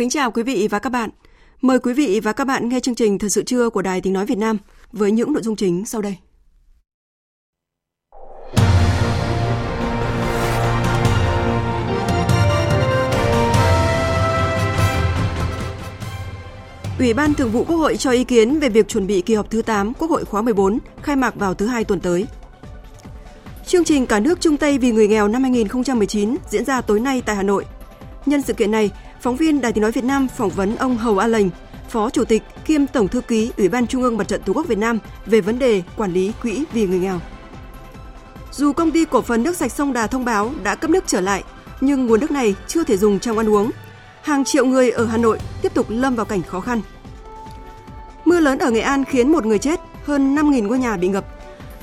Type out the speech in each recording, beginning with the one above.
Kính chào quý vị và các bạn. Mời quý vị và các bạn nghe chương trình Thật sự trưa của Đài Tiếng Nói Việt Nam với những nội dung chính sau đây. Ủy ban Thường vụ Quốc hội cho ý kiến về việc chuẩn bị kỳ họp thứ 8 Quốc hội khóa 14 khai mạc vào thứ hai tuần tới. Chương trình Cả nước chung tay vì người nghèo năm 2019 diễn ra tối nay tại Hà Nội. Nhân sự kiện này, phóng viên Đài Tiếng Nói Việt Nam phỏng vấn ông Hầu A Lệnh, Phó Chủ tịch kiêm Tổng Thư ký Ủy ban Trung ương Mặt trận Tổ quốc Việt Nam về vấn đề quản lý quỹ vì người nghèo. Dù công ty cổ phần nước sạch sông Đà thông báo đã cấp nước trở lại, nhưng nguồn nước này chưa thể dùng trong ăn uống. Hàng triệu người ở Hà Nội tiếp tục lâm vào cảnh khó khăn. Mưa lớn ở Nghệ An khiến một người chết, hơn 5.000 ngôi nhà bị ngập.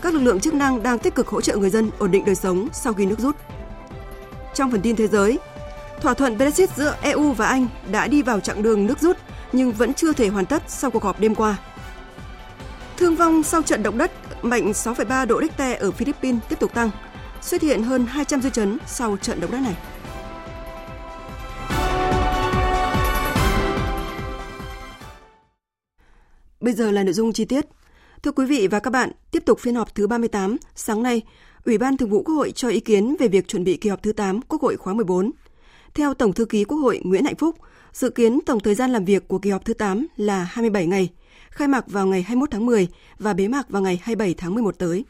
Các lực lượng chức năng đang tích cực hỗ trợ người dân ổn định đời sống sau khi nước rút. Trong phần tin thế giới, thỏa thuận Brexit giữa EU và Anh đã đi vào chặng đường nước rút nhưng vẫn chưa thể hoàn tất sau cuộc họp đêm qua. Thương vong sau trận động đất mạnh 6,3 độ Richter ở Philippines tiếp tục tăng, xuất hiện hơn 200 dư chấn sau trận động đất này. Bây giờ là nội dung chi tiết. Thưa quý vị và các bạn, tiếp tục phiên họp thứ 38, sáng nay, Ủy ban Thường vụ Quốc hội cho ý kiến về việc chuẩn bị kỳ họp thứ 8 Quốc hội khóa 14. Theo Tổng thư ký Quốc hội Nguyễn Hạnh Phúc, dự kiến tổng thời gian làm việc của kỳ họp thứ 8 là 27 ngày, khai mạc vào ngày 21 tháng 10 và bế mạc vào ngày 27 tháng 11 tới.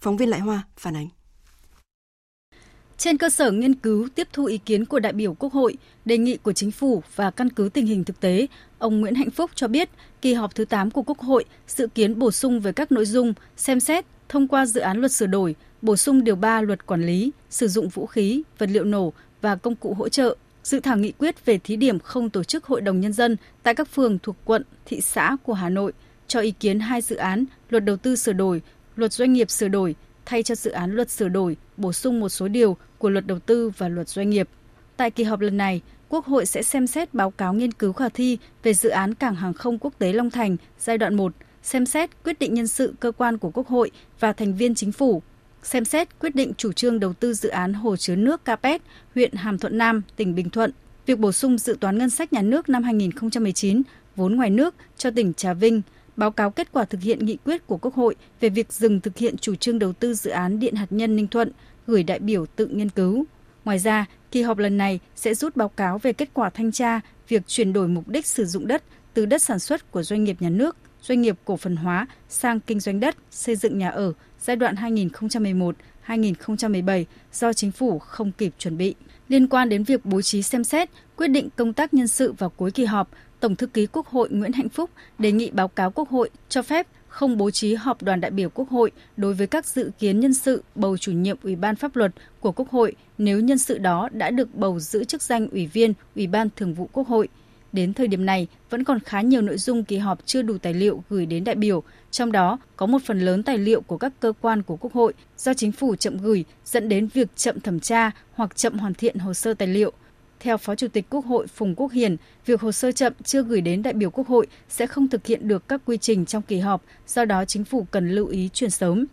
Phóng viên Lại Hoa phản ánh. Trên cơ sở nghiên cứu tiếp thu ý kiến của đại biểu Quốc hội, đề nghị của chính phủ và căn cứ tình hình thực tế, ông Nguyễn Hạnh Phúc cho biết kỳ họp thứ 8 của Quốc hội dự kiến bổ sung về các nội dung xem xét thông qua dự án luật sửa đổi, bổ sung điều 3 luật quản lý, sử dụng vũ khí, vật liệu nổ và công cụ hỗ trợ, dự thảo nghị quyết về thí điểm không tổ chức hội đồng nhân dân tại các phường thuộc quận, thị xã của Hà Nội, cho ý kiến hai dự án luật đầu tư sửa đổi, luật doanh nghiệp sửa đổi, thay cho dự án luật sửa đổi, bổ sung một số điều của luật đầu tư và luật doanh nghiệp. Tại kỳ họp lần này, Quốc hội sẽ xem xét báo cáo nghiên cứu khả thi về dự án cảng hàng không quốc tế Long Thành giai đoạn 1, xem xét quyết định nhân sự cơ quan của Quốc hội và thành viên chính phủ, xem xét quyết định chủ trương đầu tư dự án hồ chứa nước Capet, huyện Hàm Thuận Nam, tỉnh Bình Thuận, việc bổ sung dự toán ngân sách nhà nước năm 2019 vốn ngoài nước cho tỉnh Trà Vinh, báo cáo kết quả thực hiện nghị quyết của Quốc hội về việc dừng thực hiện chủ trương đầu tư dự án điện hạt nhân Ninh Thuận, gửi đại biểu tự nghiên cứu. Ngoài ra, kỳ họp lần này sẽ rút báo cáo về kết quả thanh tra việc chuyển đổi mục đích sử dụng đất từ đất sản xuất của doanh nghiệp nhà nước, doanh nghiệp cổ phần hóa sang kinh doanh đất, xây dựng nhà ở giai đoạn 2011-2017 do chính phủ không kịp chuẩn bị. Liên quan đến việc bố trí xem xét, quyết định công tác nhân sự vào cuối kỳ họp, Tổng thư ký Quốc hội Nguyễn Hạnh Phúc đề nghị báo cáo Quốc hội cho phép không bố trí họp đoàn đại biểu Quốc hội đối với các dự kiến nhân sự bầu chủ nhiệm Ủy ban pháp luật của Quốc hội nếu nhân sự đó đã được bầu giữ chức danh Ủy viên Ủy ban Thường vụ Quốc hội. Đến thời điểm này, vẫn còn khá nhiều nội dung kỳ họp chưa đủ tài liệu gửi đến đại biểu, trong đó có một phần lớn tài liệu của các cơ quan của Quốc hội do chính phủ chậm gửi dẫn đến việc chậm thẩm tra hoặc chậm hoàn thiện hồ sơ tài liệu. Theo Phó Chủ tịch Quốc hội Phùng Quốc Hiền, việc hồ sơ chậm chưa gửi đến đại biểu Quốc hội sẽ không thực hiện được các quy trình trong kỳ họp, do đó chính phủ cần lưu ý chuyển sớm.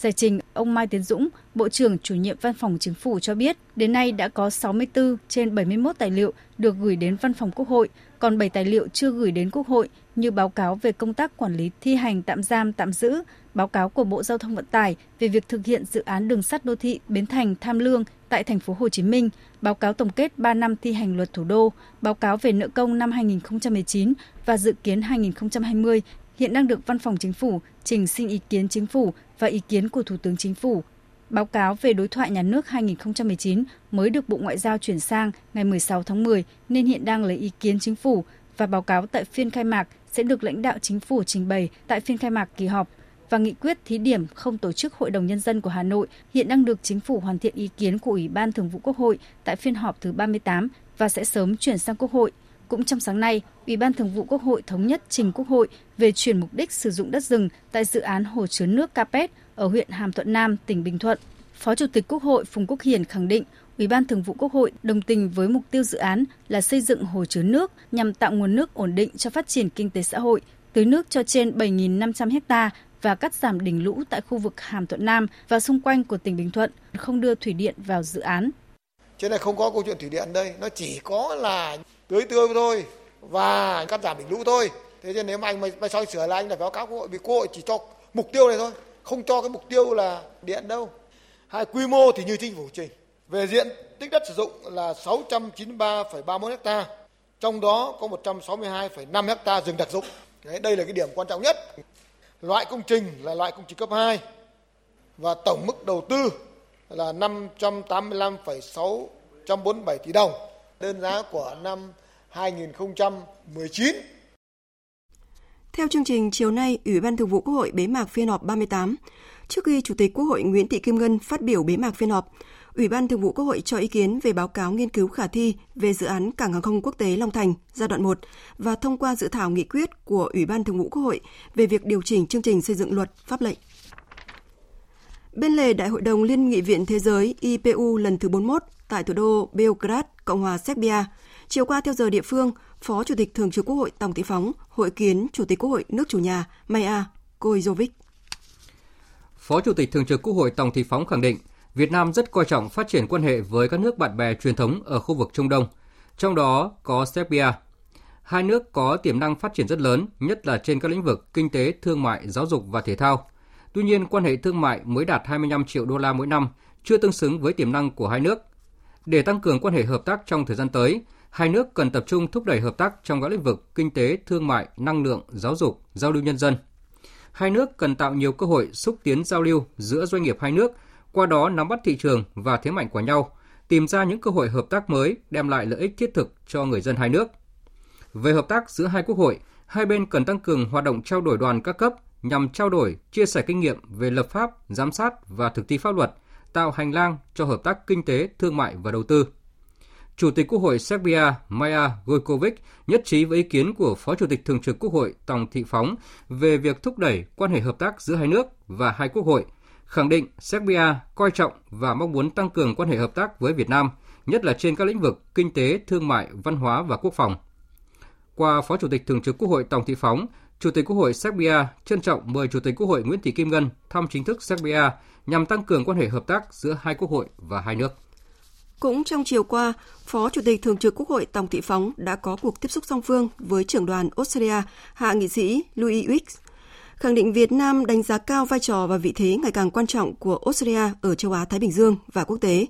Giải trình, ông Mai Tiến Dũng, Bộ trưởng chủ nhiệm Văn phòng Chính phủ cho biết, đến nay đã có 64 trên 71 tài liệu được gửi đến Văn phòng Quốc hội, còn 7 tài liệu chưa gửi đến Quốc hội như báo cáo về công tác quản lý thi hành tạm giam tạm giữ, báo cáo của Bộ Giao thông Vận tải về việc thực hiện dự án đường sắt đô thị Bến Thành Tham Lương tại thành phố Hồ Chí Minh, báo cáo tổng kết 3 năm thi hành luật thủ đô, báo cáo về nợ công năm 2019 và dự kiến 2020 hiện đang được Văn phòng Chính phủ trình xin ý kiến Chính phủ và ý kiến của Thủ tướng Chính phủ. Báo cáo về đối thoại nhà nước 2019 mới được Bộ Ngoại giao chuyển sang ngày 16 tháng 10 nên hiện đang lấy ý kiến chính phủ và báo cáo tại phiên khai mạc sẽ được lãnh đạo chính phủ trình bày tại phiên khai mạc kỳ họp và nghị quyết thí điểm không tổ chức Hội đồng Nhân dân của Hà Nội hiện đang được chính phủ hoàn thiện ý kiến của Ủy ban Thường vụ Quốc hội tại phiên họp thứ 38 và sẽ sớm chuyển sang Quốc hội. Cũng trong sáng nay, Ủy ban Thường vụ Quốc hội thống nhất trình Quốc hội về chuyển mục đích sử dụng đất rừng tại dự án hồ chứa nước Capet ở huyện Hàm Thuận Nam, tỉnh Bình Thuận. Phó Chủ tịch Quốc hội Phùng Quốc Hiển khẳng định Ủy ban Thường vụ Quốc hội đồng tình với mục tiêu dự án là xây dựng hồ chứa nước nhằm tạo nguồn nước ổn định cho phát triển kinh tế xã hội, tưới nước cho trên 7.500 ha và cắt giảm đỉnh lũ tại khu vực Hàm Thuận Nam và xung quanh của tỉnh Bình Thuận, không đưa thủy điện vào dự án. Trên này không có câu chuyện thủy điện đây, nó chỉ có là tưới tươi thôi và cắt giảm đỉnh lũ thôi. Thế nên nếu mà anh mà soi sửa là anh phải báo cáo quốc hội vì quốc hội chỉ cho mục tiêu này thôi, không cho cái mục tiêu là điện đâu. Hai quy mô thì như chính phủ trình. Về diện tích đất sử dụng là 693,31 ha, trong đó có 162,5 ha rừng đặc dụng. Đấy, đây là cái điểm quan trọng nhất. Loại công trình là loại công trình cấp 2 và tổng mức đầu tư là 585,647 tỷ đồng, đơn giá của năm 2019. Theo chương trình, chiều nay, Ủy ban Thường vụ Quốc hội bế mạc phiên họp 38. Trước khi Chủ tịch Quốc hội Nguyễn Thị Kim Ngân phát biểu bế mạc phiên họp, Ủy ban Thường vụ Quốc hội cho ý kiến về báo cáo nghiên cứu khả thi về dự án Cảng hàng không quốc tế Long Thành giai đoạn 1 và thông qua dự thảo nghị quyết của Ủy ban Thường vụ Quốc hội về việc điều chỉnh chương trình xây dựng luật pháp lệnh. Bên lề Đại hội đồng Liên nghị viện Thế giới IPU lần thứ 41 tại thủ đô Belgrad, Cộng hòa Serbia, chiều qua theo giờ địa phương, Phó Chủ tịch Thường trực Quốc hội Tòng Thị Phóng hội kiến Chủ tịch Quốc hội nước chủ nhà Maya Kojovic. Phó Chủ tịch Thường trực Quốc hội Tòng Thị Phóng khẳng định Việt Nam rất coi trọng phát triển quan hệ với các nước bạn bè truyền thống ở khu vực Trung Đông, trong đó có Serbia. Hai nước có tiềm năng phát triển rất lớn, nhất là trên các lĩnh vực kinh tế, thương mại, giáo dục và thể thao. Tuy nhiên, quan hệ thương mại mới đạt 25 triệu đô la mỗi năm, chưa tương xứng với tiềm năng của hai nước. Để tăng cường quan hệ hợp tác trong thời gian tới, hai nước cần tập trung thúc đẩy hợp tác trong các lĩnh vực kinh tế, thương mại, năng lượng, giáo dục, giao lưu nhân dân. Hai nước cần tạo nhiều cơ hội xúc tiến giao lưu giữa doanh nghiệp hai nước, qua đó nắm bắt thị trường và thế mạnh của nhau, tìm ra những cơ hội hợp tác mới đem lại lợi ích thiết thực cho người dân hai nước. Về hợp tác giữa hai quốc hội, hai bên cần tăng cường hoạt động trao đổi đoàn các cấp nhằm trao đổi, chia sẻ kinh nghiệm về lập pháp, giám sát và thực thi pháp luật, tạo hành lang cho hợp tác kinh tế, thương mại và đầu tư. Chủ tịch Quốc hội Serbia Maja Gojkovic nhất trí với ý kiến của Phó Chủ tịch Thường trực Quốc hội Tòng Thị Phóng về việc thúc đẩy quan hệ hợp tác giữa hai nước và hai quốc hội, khẳng định Serbia coi trọng và mong muốn tăng cường quan hệ hợp tác với Việt Nam, nhất là trên các lĩnh vực kinh tế, thương mại, văn hóa và quốc phòng. Qua Phó Chủ tịch Thường trực Quốc hội Tòng Thị Phóng, Chủ tịch Quốc hội Serbia trân trọng mời Chủ tịch Quốc hội Nguyễn Thị Kim Ngân thăm chính thức Serbia nhằm tăng cường quan hệ hợp tác giữa hai quốc hội và hai nước. Cũng trong chiều qua, Phó Chủ tịch Thường trực Quốc hội Tòng Thị Phóng đã có cuộc tiếp xúc song phương với trưởng đoàn Australia, hạ nghị sĩ Louis Wicks, khẳng định Việt Nam đánh giá cao vai trò và vị thế ngày càng quan trọng của Australia ở châu Á-Thái Bình Dương và quốc tế.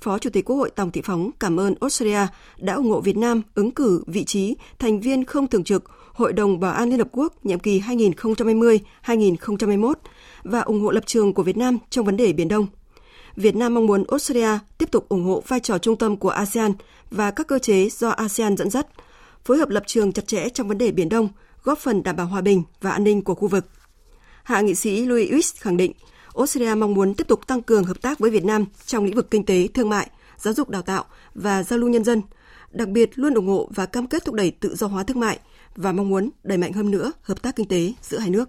Phó Chủ tịch Quốc hội Tòng Thị Phóng cảm ơn Australia đã ủng hộ Việt Nam ứng cử vị trí thành viên không thường trực Hội đồng Bảo an Liên Hợp Quốc nhiệm kỳ 2020-2021 và ủng hộ lập trường của Việt Nam trong vấn đề Biển Đông. Việt Nam mong muốn Australia tiếp tục ủng hộ vai trò trung tâm của ASEAN và các cơ chế do ASEAN dẫn dắt, phối hợp lập trường chặt chẽ trong vấn đề Biển Đông, góp phần đảm bảo hòa bình và an ninh của khu vực. Hạ nghị sĩ Louis Wicks khẳng định Australia mong muốn tiếp tục tăng cường hợp tác với Việt Nam trong lĩnh vực kinh tế, thương mại, giáo dục đào tạo và giao lưu nhân dân, đặc biệt luôn ủng hộ và cam kết thúc đẩy tự do hóa thương mại và mong muốn đẩy mạnh hơn nữa hợp tác kinh tế giữa hai nước.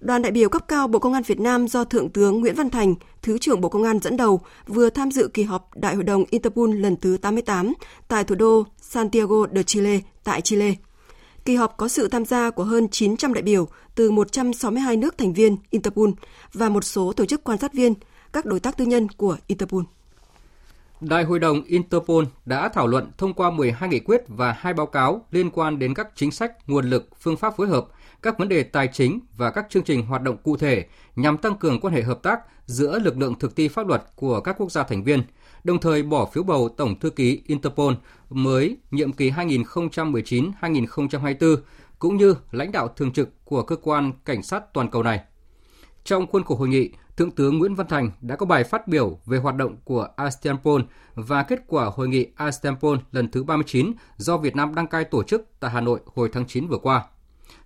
Đoàn đại biểu cấp cao Bộ Công an Việt Nam do Thượng tướng Nguyễn Văn Thành, Thứ trưởng Bộ Công an dẫn đầu vừa tham dự kỳ họp Đại hội đồng Interpol lần thứ 88 tại thủ đô Santiago de Chile tại Chile. Kỳ họp có sự tham gia của hơn 900 đại biểu từ 162 nước thành viên Interpol và một số tổ chức quan sát viên, các đối tác tư nhân của Interpol. Đại hội đồng Interpol đã thảo luận thông qua 12 nghị quyết và hai báo cáo liên quan đến các chính sách, nguồn lực, phương pháp phối hợp, các vấn đề tài chính và các chương trình hoạt động cụ thể nhằm tăng cường quan hệ hợp tác giữa lực lượng thực thi pháp luật của các quốc gia thành viên, đồng thời bỏ phiếu bầu Tổng thư ký Interpol mới nhiệm kỳ 2019-2024 cũng như lãnh đạo thường trực của cơ quan cảnh sát toàn cầu này. Trong khuôn khổ hội nghị, Thượng tướng Nguyễn Văn Thành đã có bài phát biểu về hoạt động của ASEANPOL và kết quả hội nghị ASEANPOL lần thứ 39 do Việt Nam đăng cai tổ chức tại Hà Nội hồi tháng 9 vừa qua.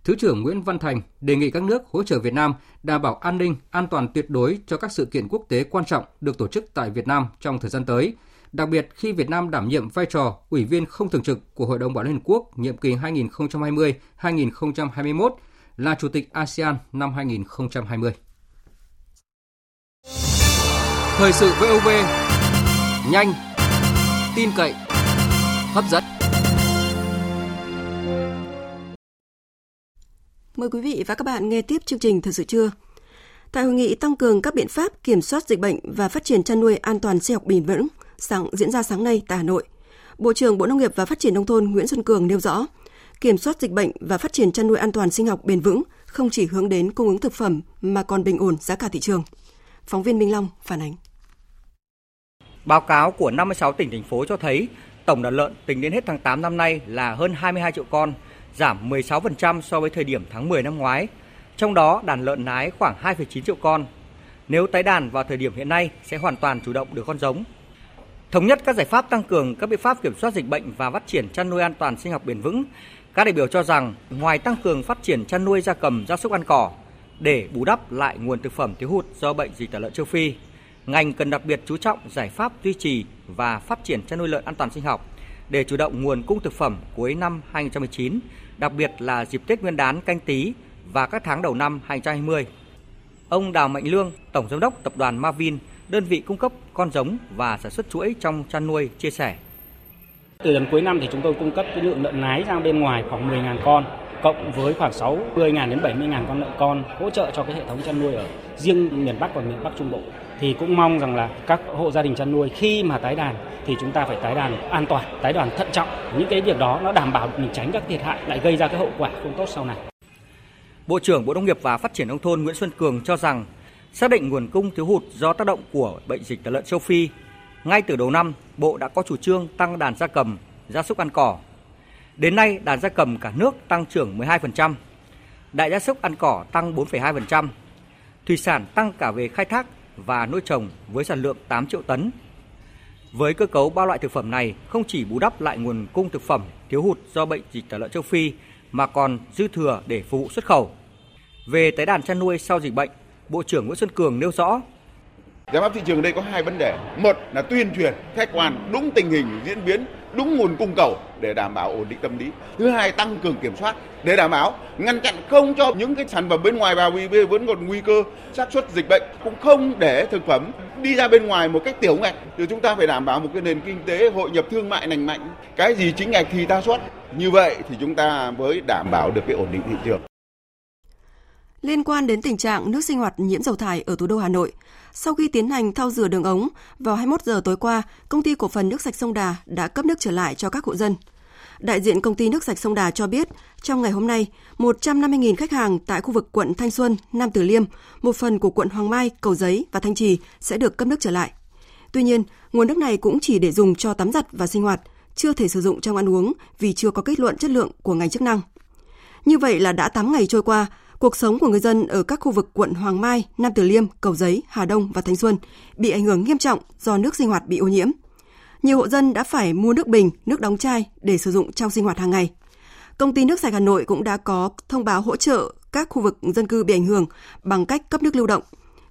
Thứ trưởng Nguyễn Văn Thành đề nghị các nước hỗ trợ Việt Nam đảm bảo an ninh, an toàn tuyệt đối cho các sự kiện quốc tế quan trọng được tổ chức tại Việt Nam trong thời gian tới, đặc biệt khi Việt Nam đảm nhiệm vai trò ủy viên không thường trực của Hội đồng Bảo Liên Hợp Quốc nhiệm kỳ 2020-2021 là Chủ tịch ASEAN năm 2020. Thời sự VOV nhanh, tin cậy, hấp dẫn. Mời quý vị và các bạn nghe tiếp chương trình Thời sự trưa. Tại hội nghị tăng cường các biện pháp kiểm soát dịch bệnh và phát triển chăn nuôi an toàn sinh học bền vững sáng diễn ra sáng nay tại Hà Nội, Bộ trưởng Bộ Nông nghiệp và Phát triển nông thôn Nguyễn Xuân Cường nêu rõ, kiểm soát dịch bệnh và phát triển chăn nuôi an toàn sinh học bền vững không chỉ hướng đến cung ứng thực phẩm mà còn bình ổn giá cả thị trường. Phóng viên Minh Long phản ánh. Báo cáo của 56 tỉnh thành phố cho thấy tổng đàn lợn tính đến hết tháng 8 năm nay là hơn 22 triệu con, giảm 16% so với thời điểm tháng 10 năm ngoái. Trong đó đàn lợn nái khoảng 2,9 triệu con. Nếu tái đàn vào thời điểm hiện nay sẽ hoàn toàn chủ động được con giống. Thống nhất các giải pháp tăng cường các biện pháp kiểm soát dịch bệnh và phát triển chăn nuôi an toàn sinh học bền vững. Các đại biểu cho rằng ngoài tăng cường phát triển chăn nuôi gia cầm gia súc ăn cỏ để bù đắp lại nguồn thực phẩm thiếu hụt do bệnh dịch tả lợn châu Phi, ngành cần đặc biệt chú trọng giải pháp duy trì và phát triển chăn nuôi lợn an toàn sinh học để chủ động nguồn cung thực phẩm cuối năm 2019, đặc biệt là dịp Tết Nguyên đán canh tí và các tháng đầu năm 2020. Ông Đào Mạnh Lương, Tổng Giám đốc Tập đoàn Mavin, đơn vị cung cấp con giống và sản xuất chuỗi trong chăn nuôi, chia sẻ. Từ đến cuối năm thì chúng tôi cung cấp cái lượng lợn nái ra bên ngoài khoảng 10.000 con, cộng với khoảng 60.000 đến 70.000 con lợn con hỗ trợ cho cái hệ thống chăn nuôi ở riêng miền Bắc và miền Bắc Trung Bộ. Thì cũng mong rằng là các hộ gia đình chăn nuôi khi mà tái đàn thì chúng ta phải tái đàn an toàn, tái đàn thận trọng. Những cái việc đó nó đảm bảo mình tránh các thiệt hại lại gây ra cái hậu quả không tốt sau này. Bộ trưởng Bộ Nông nghiệp và Phát triển nông thôn Nguyễn Xuân Cường cho rằng xác định nguồn cung thiếu hụt do tác động của bệnh dịch tả lợn châu Phi, ngay từ đầu năm, Bộ đã có chủ trương tăng đàn gia cầm, gia súc ăn cỏ. Đến nay, đàn gia cầm cả nước tăng trưởng 12%, đại gia súc ăn cỏ tăng 4,2%, thủy sản tăng cả về khai thác và nuôi trồng với sản lượng 8 triệu tấn. Với cơ cấu ba loại thực phẩm này không chỉ bù đắp lại nguồn cung thực phẩm thiếu hụt do bệnh dịch tả lợn châu Phi mà còn dư thừa để phục vụ xuất khẩu. Về tái đàn chăn nuôi sau dịch bệnh, Bộ trưởng Nguyễn Xuân Cường nêu rõ Giải pháp thị trường đây có hai vấn đề. Một là tuyên truyền khách quan đúng tình hình diễn biến, đúng nguồn cung cầu để đảm bảo ổn định tâm lý. Thứ hai tăng cường kiểm soát để đảm bảo ngăn chặn không cho những cái sản phẩm bên ngoài vào vì vẫn còn nguy cơ xác suất dịch bệnh cũng không để thực phẩm đi ra bên ngoài một cách tiểu ngạch thì chúng ta phải đảm bảo một cái nền kinh tế hội nhập thương mại lành mạnh cái gì chính ngạch thì ta xuất như vậy thì chúng ta mới đảm bảo được cái ổn định thị trường Liên quan đến tình trạng nước sinh hoạt nhiễm dầu thải ở thủ đô Hà Nội, sau khi tiến hành thao rửa đường ống, vào 21 giờ tối qua, công ty cổ phần nước sạch sông Đà đã cấp nước trở lại cho các hộ dân. Đại diện công ty nước sạch sông Đà cho biết, trong ngày hôm nay, 150.000 khách hàng tại khu vực quận Thanh Xuân, Nam Từ Liêm, một phần của quận Hoàng Mai, Cầu Giấy và Thanh Trì sẽ được cấp nước trở lại. Tuy nhiên, nguồn nước này cũng chỉ để dùng cho tắm giặt và sinh hoạt, chưa thể sử dụng trong ăn uống vì chưa có kết luận chất lượng của ngành chức năng. Như vậy là đã 8 ngày trôi qua, cuộc sống của người dân ở các khu vực quận Hoàng Mai, Nam Từ Liêm, Cầu Giấy, Hà Đông và Thanh Xuân bị ảnh hưởng nghiêm trọng do nước sinh hoạt bị ô nhiễm. Nhiều hộ dân đã phải mua nước bình, nước đóng chai để sử dụng trong sinh hoạt hàng ngày. Công ty nước sạch Hà Nội cũng đã có thông báo hỗ trợ các khu vực dân cư bị ảnh hưởng bằng cách cấp nước lưu động.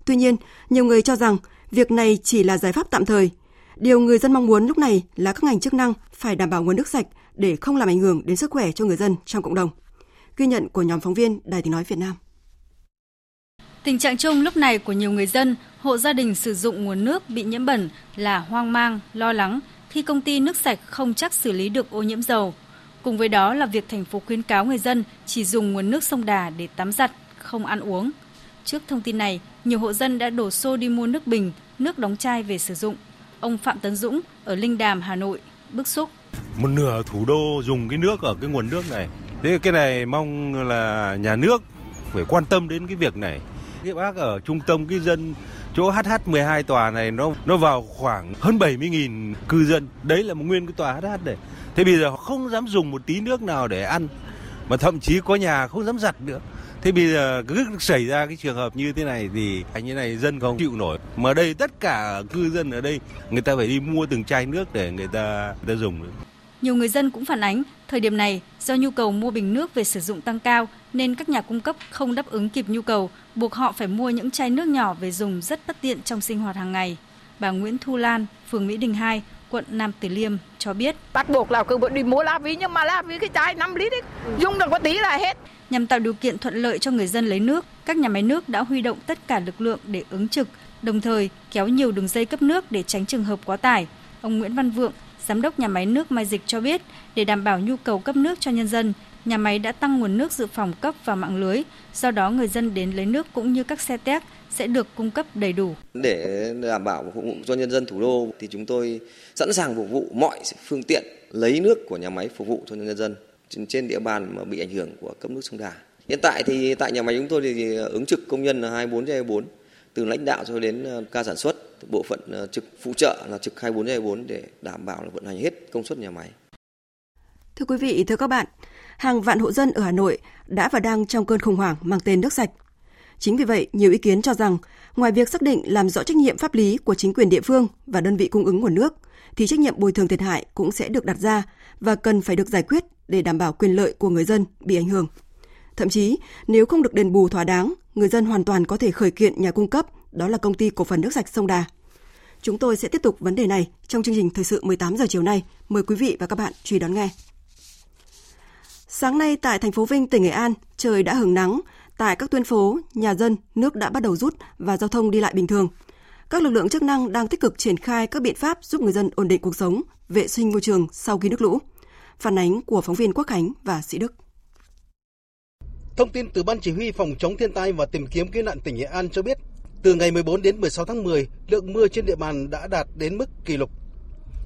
Tuy nhiên, nhiều người cho rằng việc này chỉ là giải pháp tạm thời. Điều người dân mong muốn lúc này là các ngành chức năng phải đảm bảo nguồn nước sạch để không làm ảnh hưởng đến sức khỏe cho người dân trong cộng đồng. Ghi nhận của nhóm phóng viên Đài Tiếng Nói Việt Nam. Tình trạng chung lúc này của nhiều người dân, hộ gia đình sử dụng nguồn nước bị nhiễm bẩn là hoang mang, lo lắng khi công ty nước sạch không chắc xử lý được ô nhiễm dầu. Cùng với đó là việc thành phố khuyến cáo người dân chỉ dùng nguồn nước sông Đà để tắm giặt, không ăn uống. Trước thông tin này, nhiều hộ dân đã đổ xô đi mua nước bình, nước đóng chai về sử dụng. Ông Phạm Tấn Dũng ở Linh Đàm, Hà Nội bức xúc. Một nửa thủ đô dùng cái nước ở cái nguồn nước này. Thế cái này mong là nhà nước phải quan tâm đến cái việc này. Cái bác ở trung tâm cái dân, chỗ HH12 tòa này nó nó vào khoảng hơn 70.000 cư dân. Đấy là một nguyên cái tòa HH này. Thế bây giờ họ không dám dùng một tí nước nào để ăn. Mà thậm chí có nhà không dám giặt nữa. Thế bây giờ cứ xảy ra cái trường hợp như thế này thì anh như này dân không chịu nổi. Mà đây tất cả cư dân ở đây, người ta phải đi mua từng chai nước để người ta người ta dùng. Nhiều người dân cũng phản ánh, thời điểm này do nhu cầu mua bình nước về sử dụng tăng cao nên các nhà cung cấp không đáp ứng kịp nhu cầu, buộc họ phải mua những chai nước nhỏ về dùng rất bất tiện trong sinh hoạt hàng ngày. Bà Nguyễn Thu Lan, phường Mỹ Đình 2, quận Nam Từ Liêm cho biết. Bắt buộc là cứ đi mua lá ví nhưng mà lá ví cái chai 5 lít ấy, dùng được có tí là hết. Nhằm tạo điều kiện thuận lợi cho người dân lấy nước, các nhà máy nước đã huy động tất cả lực lượng để ứng trực, đồng thời kéo nhiều đường dây cấp nước để tránh trường hợp quá tải. Ông Nguyễn Văn Vượng, giám đốc nhà máy nước Mai Dịch cho biết, để đảm bảo nhu cầu cấp nước cho nhân dân, nhà máy đã tăng nguồn nước dự phòng cấp vào mạng lưới, do đó người dân đến lấy nước cũng như các xe téc sẽ được cung cấp đầy đủ. Để đảm bảo phục vụ cho nhân dân thủ đô thì chúng tôi sẵn sàng phục vụ mọi phương tiện lấy nước của nhà máy phục vụ cho nhân dân trên địa bàn mà bị ảnh hưởng của cấp nước sông Đà. Hiện tại thì tại nhà máy chúng tôi thì ứng trực công nhân là 24 trên 24 từ lãnh đạo cho đến ờ, ca sản xuất, bộ phận ờ, trực phụ trợ là trực 24 trên 24 để đảm bảo là vận hành hết công suất nhà máy. Thưa quý vị, thưa các bạn, hàng vạn hộ dân ở Hà Nội đã và đang trong cơn khủng hoảng mang tên nước sạch. Chính vì vậy, nhiều ý kiến cho rằng, ngoài việc xác định làm rõ trách nhiệm pháp lý của chính quyền địa phương và đơn vị cung ứng nguồn nước, thì trách nhiệm bồi thường thiệt hại cũng sẽ được đặt ra và cần phải được giải quyết để đảm bảo quyền lợi của người dân bị ảnh hưởng. Thậm chí, nếu không được đền bù thỏa đáng, người dân hoàn toàn có thể khởi kiện nhà cung cấp, đó là công ty cổ phần nước sạch sông Đà. Chúng tôi sẽ tiếp tục vấn đề này trong chương trình thời sự 18 giờ chiều nay. Mời quý vị và các bạn truy đón nghe. Sáng nay tại thành phố Vinh, tỉnh Nghệ An, trời đã hứng nắng. Tại các tuyến phố, nhà dân, nước đã bắt đầu rút và giao thông đi lại bình thường. Các lực lượng chức năng đang tích cực triển khai các biện pháp giúp người dân ổn định cuộc sống, vệ sinh môi trường sau khi nước lũ. Phản ánh của phóng viên Quốc Khánh và Sĩ Đức. Thông tin từ Ban Chỉ huy Phòng chống thiên tai và tìm kiếm cứu nạn tỉnh Nghệ An cho biết, từ ngày 14 đến 16 tháng 10, lượng mưa trên địa bàn đã đạt đến mức kỷ lục.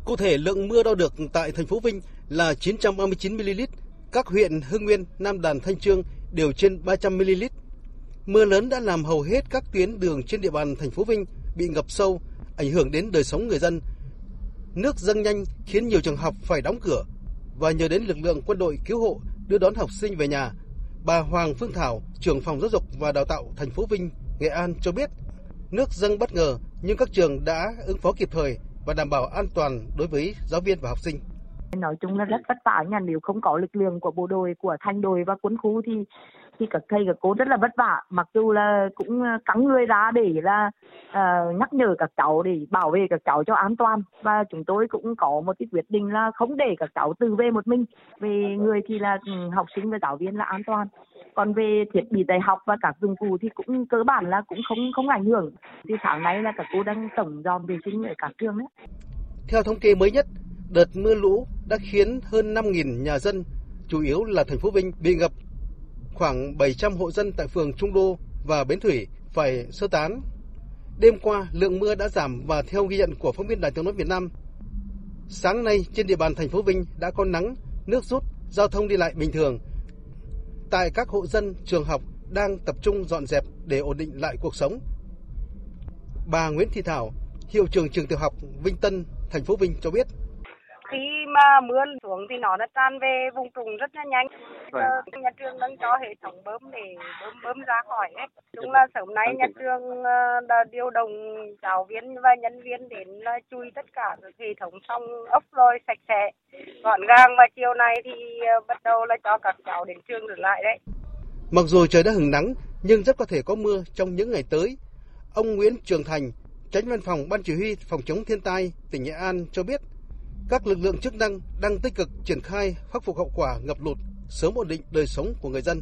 Cụ thể, lượng mưa đo được tại thành phố Vinh là 939 ml, các huyện Hưng Nguyên, Nam Đàn, Thanh Trương đều trên 300 ml. Mưa lớn đã làm hầu hết các tuyến đường trên địa bàn thành phố Vinh bị ngập sâu, ảnh hưởng đến đời sống người dân. Nước dâng nhanh khiến nhiều trường học phải đóng cửa và nhờ đến lực lượng quân đội cứu hộ đưa đón học sinh về nhà. Bà Hoàng Phương Thảo, trưởng phòng giáo dục và đào tạo thành phố Vinh, Nghệ An cho biết, nước dâng bất ngờ nhưng các trường đã ứng phó kịp thời và đảm bảo an toàn đối với giáo viên và học sinh. Nói chung là rất vất vả nha, nếu không có lực lượng của bộ đội, của thanh đội và quân khu thì thì các thầy các cô rất là vất vả mặc dù là cũng ờ, cắn người ra để là uh, nhắc nhở các cháu để bảo vệ các cháu cho an toàn. Và chúng tôi cũng có một cái quyết định là không để các cháu tự về một mình. Về người thì là ừ, học sinh và giáo viên là an toàn. Còn về thiết bị dạy học và các dụng cụ thì cũng cơ bản là cũng không không ảnh hưởng. Thì sáng nay là các cô đang tổng dọn vệ sinh ở các trường đấy theo thống kê mới nhất đợt mưa lũ đã khiến hơn 5.000 nhà dân chủ yếu là thành phố Vinh bị ngập khoảng 700 hộ dân tại phường Trung Đô và Bến Thủy phải sơ tán. Đêm qua, lượng mưa đã giảm và theo ghi nhận của phóng viên Đài tiếng nói Việt Nam, sáng nay trên địa bàn thành phố Vinh đã có nắng, nước rút, giao thông đi lại bình thường. Tại các hộ dân, trường học đang tập trung dọn dẹp để ổn định lại cuộc sống. Bà Nguyễn Thị Thảo, hiệu trưởng trường tiểu học Vinh Tân, thành phố Vinh cho biết khi mà mưa xuống thì nó đã tràn về vùng trũng rất là nhanh. Vâng. Nhà trường đang cho hệ thống bơm để bơm bơm ra khỏi hết. Chúng là sớm nay nhà trường ờ, đã điều động giáo viên và nhân viên đến là chui tất cả hệ thống sông ốc rồi sạch sẽ, gọn gàng và chiều nay thì ờ, bắt đầu là cho các cháu đến trường trở lại đấy. Mặc dù trời đã hừng nắng nhưng rất có thể có mưa trong những ngày tới. Ông Nguyễn Trường Thành, Tránh Văn phòng Ban Chỉ huy Phòng chống thiên tai tỉnh Nghệ An cho biết các lực lượng chức năng đang tích cực triển khai khắc phục hậu quả ngập lụt, sớm ổn định đời sống của người dân.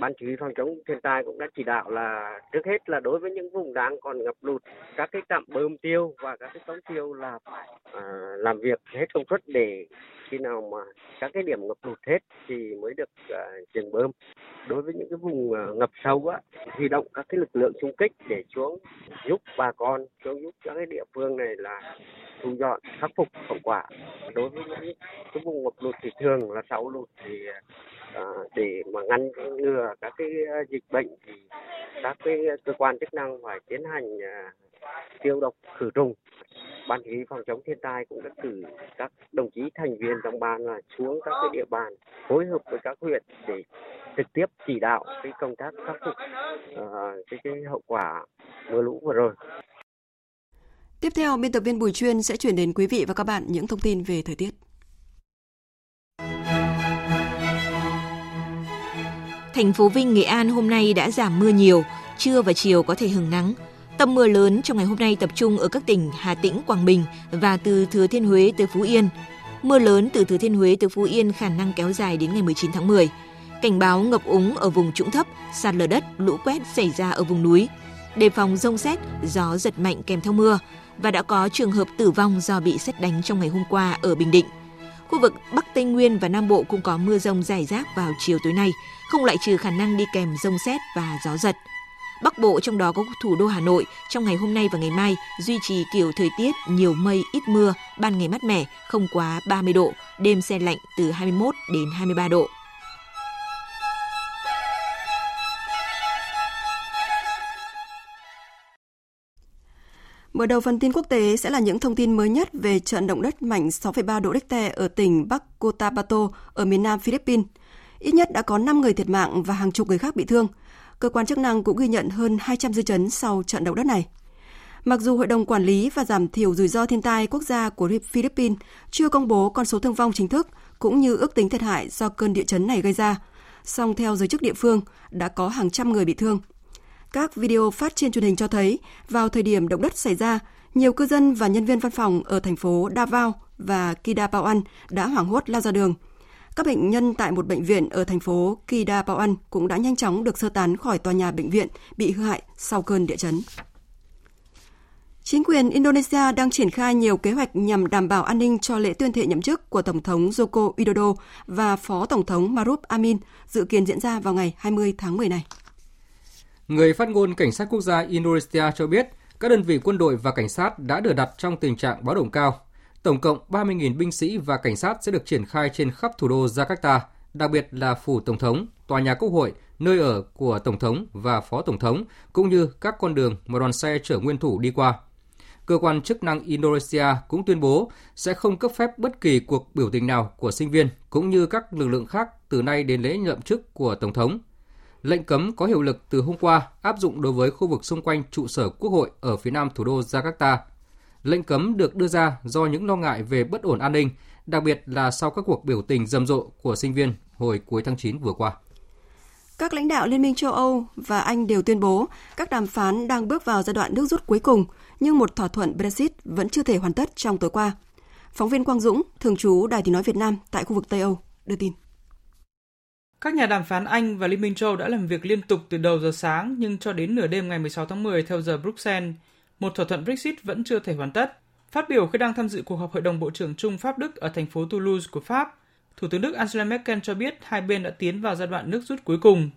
Ban chỉ huy phòng chống thiên tai cũng đã chỉ đạo là trước hết là đối với những vùng đang còn ngập lụt, các cái trạm bơm tiêu và các cái cống tiêu là phải à, làm việc hết công suất để khi nào mà các cái điểm ngập lụt hết thì mới được à, chuyển bơm. Đối với những cái vùng à, ngập sâu á, huy động các cái lực lượng xung kích để xuống giúp bà con, xuống giúp các cái địa phương này là thu dọn khắc phục hậu quả đối với những cái vùng ngập lụt thì thường là sau lụt thì à, để mà ngăn ngừa các cái ờ, dịch bệnh thì các cái cơ quan chức năng phải tiến hành à, tiêu độc khử trùng ban chỉ huy phòng chống thiên tai cũng đã cử các đồng chí thành viên trong ban là xuống các cái địa bàn phối hợp với các huyện để trực tiếp chỉ đạo cái công tác khắc phục uh, cái cái hậu quả mưa lũ vừa rồi. Tiếp theo, biên tập viên Bùi Chuyên sẽ chuyển đến quý vị và các bạn những thông tin về thời tiết. Thành phố Vinh, Nghệ An hôm nay đã giảm mưa nhiều, trưa và chiều có thể hứng nắng. Tâm mưa lớn trong ngày hôm nay tập trung ở các tỉnh Hà Tĩnh, Quảng Bình và từ Thừa Thiên Huế tới Phú Yên. Mưa lớn từ Thừa Thiên Huế tới Phú Yên khả năng kéo dài đến ngày 19 tháng 10. Cảnh báo ngập úng ở vùng trũng thấp, sạt lở đất, lũ quét xảy ra ở vùng núi. Đề phòng rông xét, gió giật mạnh kèm theo mưa và đã có trường hợp tử vong do bị xét đánh trong ngày hôm qua ở Bình Định. Khu vực Bắc Tây Nguyên và Nam Bộ cũng có mưa rông rải rác vào chiều tối nay, không loại trừ khả năng đi kèm rông xét và gió giật. Bắc Bộ trong đó có thủ đô Hà Nội trong ngày hôm nay và ngày mai duy trì kiểu thời tiết nhiều mây ít mưa, ban ngày mát mẻ, không quá 30 độ, đêm xe lạnh từ 21 đến 23 độ. Mở đầu phần tin quốc tế sẽ là những thông tin mới nhất về trận động đất mạnh 6,3 độ Richter ở tỉnh Bắc Cotabato ở miền nam Philippines. Ít nhất đã có 5 người thiệt mạng và hàng chục người khác bị thương. Cơ quan chức năng cũng ghi nhận hơn 200 dư chấn sau trận động đất này. Mặc dù Hội đồng Quản lý và Giảm thiểu rủi ro thiên tai quốc gia của Philippines chưa công bố con số thương vong chính thức cũng như ước tính thiệt hại do cơn địa chấn này gây ra, song theo giới chức địa phương đã có hàng trăm người bị thương. Các video phát trên truyền hình cho thấy, vào thời điểm động đất xảy ra, nhiều cư dân và nhân viên văn phòng ở thành phố Davao và Kidapawan đã hoảng hốt lao ra đường. Các bệnh nhân tại một bệnh viện ở thành phố Kidapawan cũng đã nhanh chóng được sơ tán khỏi tòa nhà bệnh viện bị hư hại sau cơn địa chấn. Chính quyền Indonesia đang triển khai nhiều kế hoạch nhằm đảm bảo an ninh cho lễ tuyên thệ nhậm chức của Tổng thống Joko Widodo và Phó Tổng thống Maruf Amin dự kiến diễn ra vào ngày 20 tháng 10 này. Người phát ngôn Cảnh sát quốc gia Indonesia cho biết các đơn vị quân đội và cảnh sát đã được đặt trong tình trạng báo động cao. Tổng cộng 30.000 binh sĩ và cảnh sát sẽ được triển khai trên khắp thủ đô Jakarta, đặc biệt là phủ Tổng thống, tòa nhà Quốc hội, nơi ở của Tổng thống và Phó Tổng thống, cũng như các con đường mà đoàn xe chở nguyên thủ đi qua. Cơ quan chức năng Indonesia cũng tuyên bố sẽ không cấp phép bất kỳ cuộc biểu tình nào của sinh viên cũng như các lực lượng khác từ nay đến lễ nhậm chức của Tổng thống Lệnh cấm có hiệu lực từ hôm qua áp dụng đối với khu vực xung quanh trụ sở Quốc hội ở phía nam thủ đô Jakarta. Lệnh cấm được đưa ra do những lo ngại về bất ổn an ninh, đặc biệt là sau các cuộc biểu tình rầm rộ của sinh viên hồi cuối tháng 9 vừa qua. Các lãnh đạo Liên minh châu Âu và Anh đều tuyên bố các đàm phán đang bước vào giai đoạn nước rút cuối cùng, nhưng một thỏa thuận Brexit vẫn chưa thể hoàn tất trong tối qua. Phóng viên Quang Dũng, thường trú Đài tiếng nói Việt Nam tại khu vực Tây Âu, đưa tin. Các nhà đàm phán Anh và Liên minh châu đã làm việc liên tục từ đầu giờ sáng nhưng cho đến nửa đêm ngày 16 tháng 10 theo giờ Bruxelles, một thỏa thuận Brexit vẫn chưa thể hoàn tất. Phát biểu khi đang tham dự cuộc họp Hội đồng Bộ trưởng Trung Pháp-Đức ở thành phố Toulouse của Pháp, Thủ tướng Đức Angela Merkel cho biết hai bên đã tiến vào giai đoạn nước rút cuối cùng.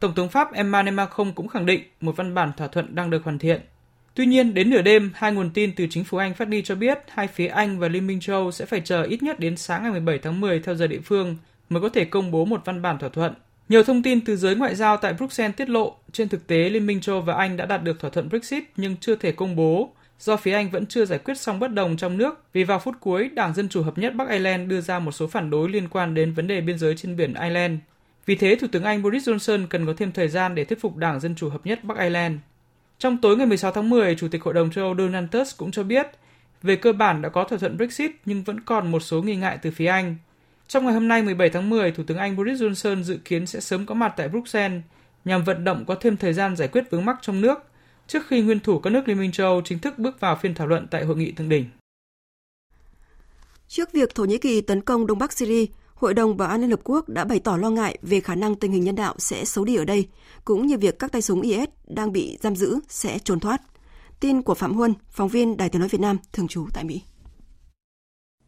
Tổng thống Pháp Emmanuel Macron cũng khẳng định một văn bản thỏa thuận đang được hoàn thiện. Tuy nhiên, đến nửa đêm, hai nguồn tin từ chính phủ Anh phát đi cho biết hai phía Anh và Liên minh châu sẽ phải chờ ít nhất đến sáng ngày 17 tháng 10 theo giờ địa phương mới có thể công bố một văn bản thỏa thuận. Nhiều thông tin từ giới ngoại giao tại Bruxelles tiết lộ, trên thực tế Liên minh châu và Anh đã đạt được thỏa thuận Brexit nhưng chưa thể công bố do phía Anh vẫn chưa giải quyết xong bất đồng trong nước vì vào phút cuối Đảng Dân Chủ Hợp nhất Bắc Ireland đưa ra một số phản đối liên quan đến vấn đề biên giới trên biển Ireland. Vì thế, Thủ tướng Anh Boris Johnson cần có thêm thời gian để thuyết phục Đảng Dân Chủ Hợp nhất Bắc Ireland. Trong tối ngày 16 tháng 10, Chủ tịch Hội đồng châu Âu Donald Tusk cũng cho biết, về cơ bản đã có thỏa thuận Brexit nhưng vẫn còn một số nghi ngại từ phía Anh. Trong ngày hôm nay 17 tháng 10, Thủ tướng Anh Boris Johnson dự kiến sẽ sớm có mặt tại Bruxelles nhằm vận động có thêm thời gian giải quyết vướng mắc trong nước trước khi nguyên thủ các nước Liên minh châu Âu chính thức bước vào phiên thảo luận tại hội nghị thượng đỉnh. Trước việc Thổ Nhĩ Kỳ tấn công Đông Bắc Syria, Hội đồng Bảo an Liên Hợp Quốc đã bày tỏ lo ngại về khả năng tình hình nhân đạo sẽ xấu đi ở đây, cũng như việc các tay súng IS đang bị giam giữ sẽ trốn thoát. Tin của Phạm Huân, phóng viên Đài tiếng nói Việt Nam, thường trú tại Mỹ.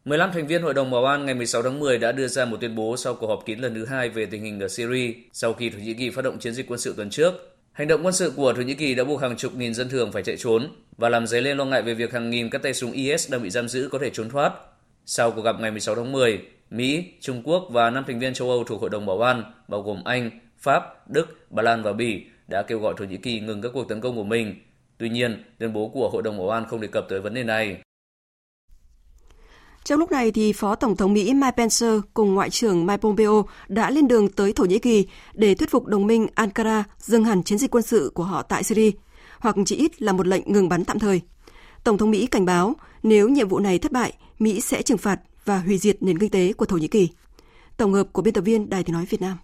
15 thành viên Hội đồng Bảo an ngày 16 tháng 10 đã đưa ra một tuyên bố sau cuộc họp kín lần thứ hai về tình hình ở Syria sau khi Thổ Nhĩ Kỳ phát động chiến dịch quân sự tuần trước. Hành động quân sự của Thổ Nhĩ Kỳ đã buộc hàng chục nghìn dân thường phải chạy trốn và làm dấy lên lo ngại về việc hàng nghìn các tay súng IS đang bị giam giữ có thể trốn thoát. Sau cuộc gặp ngày 16 tháng 10, Mỹ, Trung Quốc và năm thành viên châu Âu thuộc Hội đồng Bảo an, bao gồm Anh, Pháp, Đức, Ba Lan và Bỉ, đã kêu gọi Thổ Nhĩ Kỳ ngừng các cuộc tấn công của mình. Tuy nhiên, tuyên bố của Hội đồng Bảo an không đề cập tới vấn đề này. Trong lúc này thì Phó Tổng thống Mỹ Mike Pence cùng Ngoại trưởng Mike Pompeo đã lên đường tới Thổ Nhĩ Kỳ để thuyết phục đồng minh Ankara dừng hẳn chiến dịch quân sự của họ tại Syria, hoặc chỉ ít là một lệnh ngừng bắn tạm thời. Tổng thống Mỹ cảnh báo nếu nhiệm vụ này thất bại, Mỹ sẽ trừng phạt và hủy diệt nền kinh tế của Thổ Nhĩ Kỳ. Tổng hợp của biên tập viên Đài tiếng nói Việt Nam.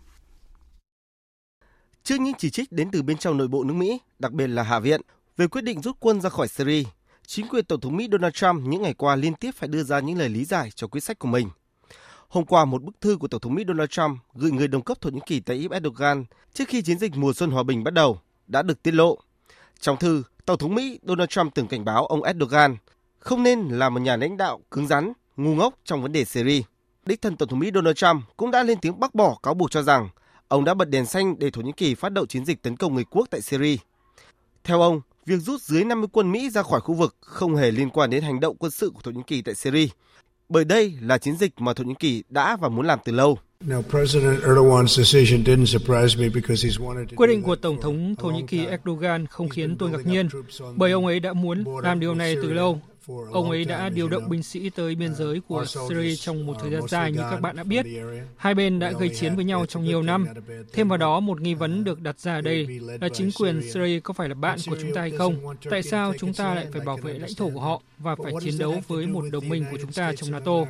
Trước những chỉ trích đến từ bên trong nội bộ nước Mỹ, đặc biệt là Hạ viện, về quyết định rút quân ra khỏi Syria, chính quyền Tổng thống Mỹ Donald Trump những ngày qua liên tiếp phải đưa ra những lời lý giải cho quyết sách của mình. Hôm qua, một bức thư của Tổng thống Mỹ Donald Trump gửi người đồng cấp Thổ Nhĩ Kỳ Tayyip Erdogan trước khi chiến dịch mùa xuân hòa bình bắt đầu đã được tiết lộ. Trong thư, Tổng thống Mỹ Donald Trump từng cảnh báo ông Erdogan không nên là một nhà lãnh đạo cứng rắn, ngu ngốc trong vấn đề Syria. Đích thân Tổng thống Mỹ Donald Trump cũng đã lên tiếng bác bỏ cáo buộc cho rằng ông đã bật đèn xanh để Thổ Nhĩ Kỳ phát động chiến dịch tấn công người quốc tại Syria. Theo ông, việc rút dưới 50 quân Mỹ ra khỏi khu vực không hề liên quan đến hành động quân sự của Thổ Nhĩ Kỳ tại Syria, bởi đây là chiến dịch mà Thổ Nhĩ Kỳ đã và muốn làm từ lâu. Quyết định của Tổng thống Thổ Nhĩ Kỳ Erdogan không khiến tôi ngạc nhiên, bởi ông ấy đã muốn làm điều này từ lâu Ông ấy đã điều động binh sĩ tới biên giới của Syria trong một thời gian dài như các bạn đã biết. Hai bên đã gây chiến với nhau trong nhiều năm. Thêm vào đó, một nghi vấn được đặt ra ở đây là chính quyền Syria có phải là bạn của chúng ta hay không? Tại sao chúng ta lại phải bảo vệ lãnh thổ của họ và phải chiến đấu với một đồng minh của chúng ta trong NATO?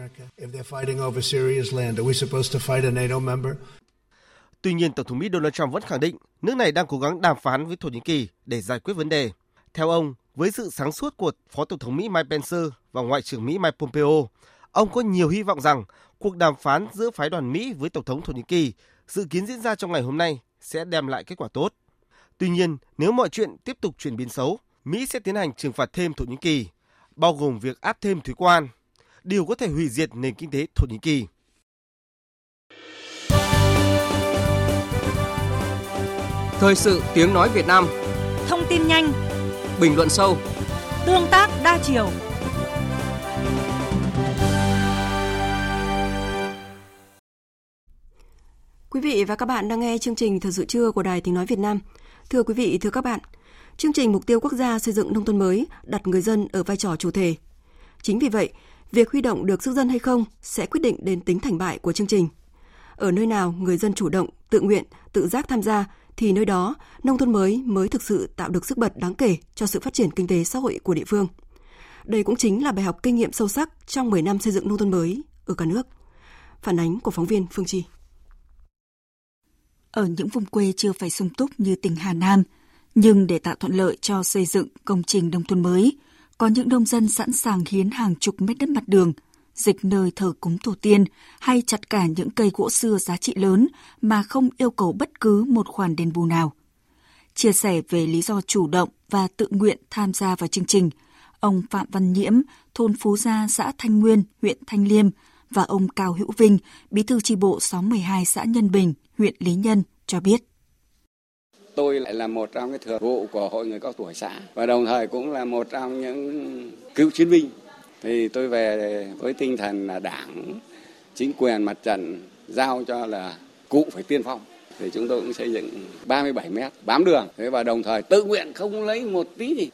Tuy nhiên, Tổng thống Mỹ Donald Trump vẫn khẳng định nước này đang cố gắng đàm phán với Thổ Nhĩ Kỳ để giải quyết vấn đề. Theo ông, với sự sáng suốt của Phó Tổng thống Mỹ Mike Pence và Ngoại trưởng Mỹ Mike Pompeo, ông có nhiều hy vọng rằng cuộc đàm phán giữa phái đoàn Mỹ với Tổng thống Thổ Nhĩ Kỳ dự kiến diễn ra trong ngày hôm nay sẽ đem lại kết quả tốt. Tuy nhiên, nếu mọi chuyện tiếp tục chuyển biến xấu, Mỹ sẽ tiến hành trừng phạt thêm Thổ Nhĩ Kỳ, bao gồm việc áp thêm thuế quan, điều có thể hủy diệt nền kinh tế Thổ Nhĩ Kỳ. Thời sự tiếng nói Việt Nam Thông tin nhanh bình luận sâu, tương tác đa chiều. Quý vị và các bạn đang nghe chương trình Thời sự trưa của Đài Tiếng Nói Việt Nam. Thưa quý vị, thưa các bạn, chương trình Mục tiêu Quốc gia xây dựng nông thôn mới đặt người dân ở vai trò chủ thể. Chính vì vậy, việc huy động được sức dân hay không sẽ quyết định đến tính thành bại của chương trình. Ở nơi nào người dân chủ động, tự nguyện, tự giác tham gia thì nơi đó nông thôn mới mới thực sự tạo được sức bật đáng kể cho sự phát triển kinh tế xã hội của địa phương. Đây cũng chính là bài học kinh nghiệm sâu sắc trong 10 năm xây dựng nông thôn mới ở cả nước. Phản ánh của phóng viên Phương Chi. Ở những vùng quê chưa phải sung túc như tỉnh Hà Nam, nhưng để tạo thuận lợi cho xây dựng công trình nông thôn mới, có những nông dân sẵn sàng hiến hàng chục mét đất mặt đường – dịch nơi thờ cúng tổ tiên hay chặt cả những cây gỗ xưa giá trị lớn mà không yêu cầu bất cứ một khoản đền bù nào. Chia sẻ về lý do chủ động và tự nguyện tham gia vào chương trình, ông Phạm Văn Nhiễm, thôn Phú Gia, xã Thanh Nguyên, huyện Thanh Liêm và ông Cao Hữu Vinh, bí thư tri bộ xóm 12 xã Nhân Bình, huyện Lý Nhân cho biết. Tôi lại là một trong cái thừa vụ của Hội người cao tuổi xã và đồng thời cũng là một trong những cựu chiến binh thì tôi về với tinh thần là đảng chính quyền mặt trận giao cho là cụ phải tiên phong. Thì chúng tôi cũng xây dựng 37 mét bám đường. Thế và đồng thời tự nguyện không lấy một tí gì.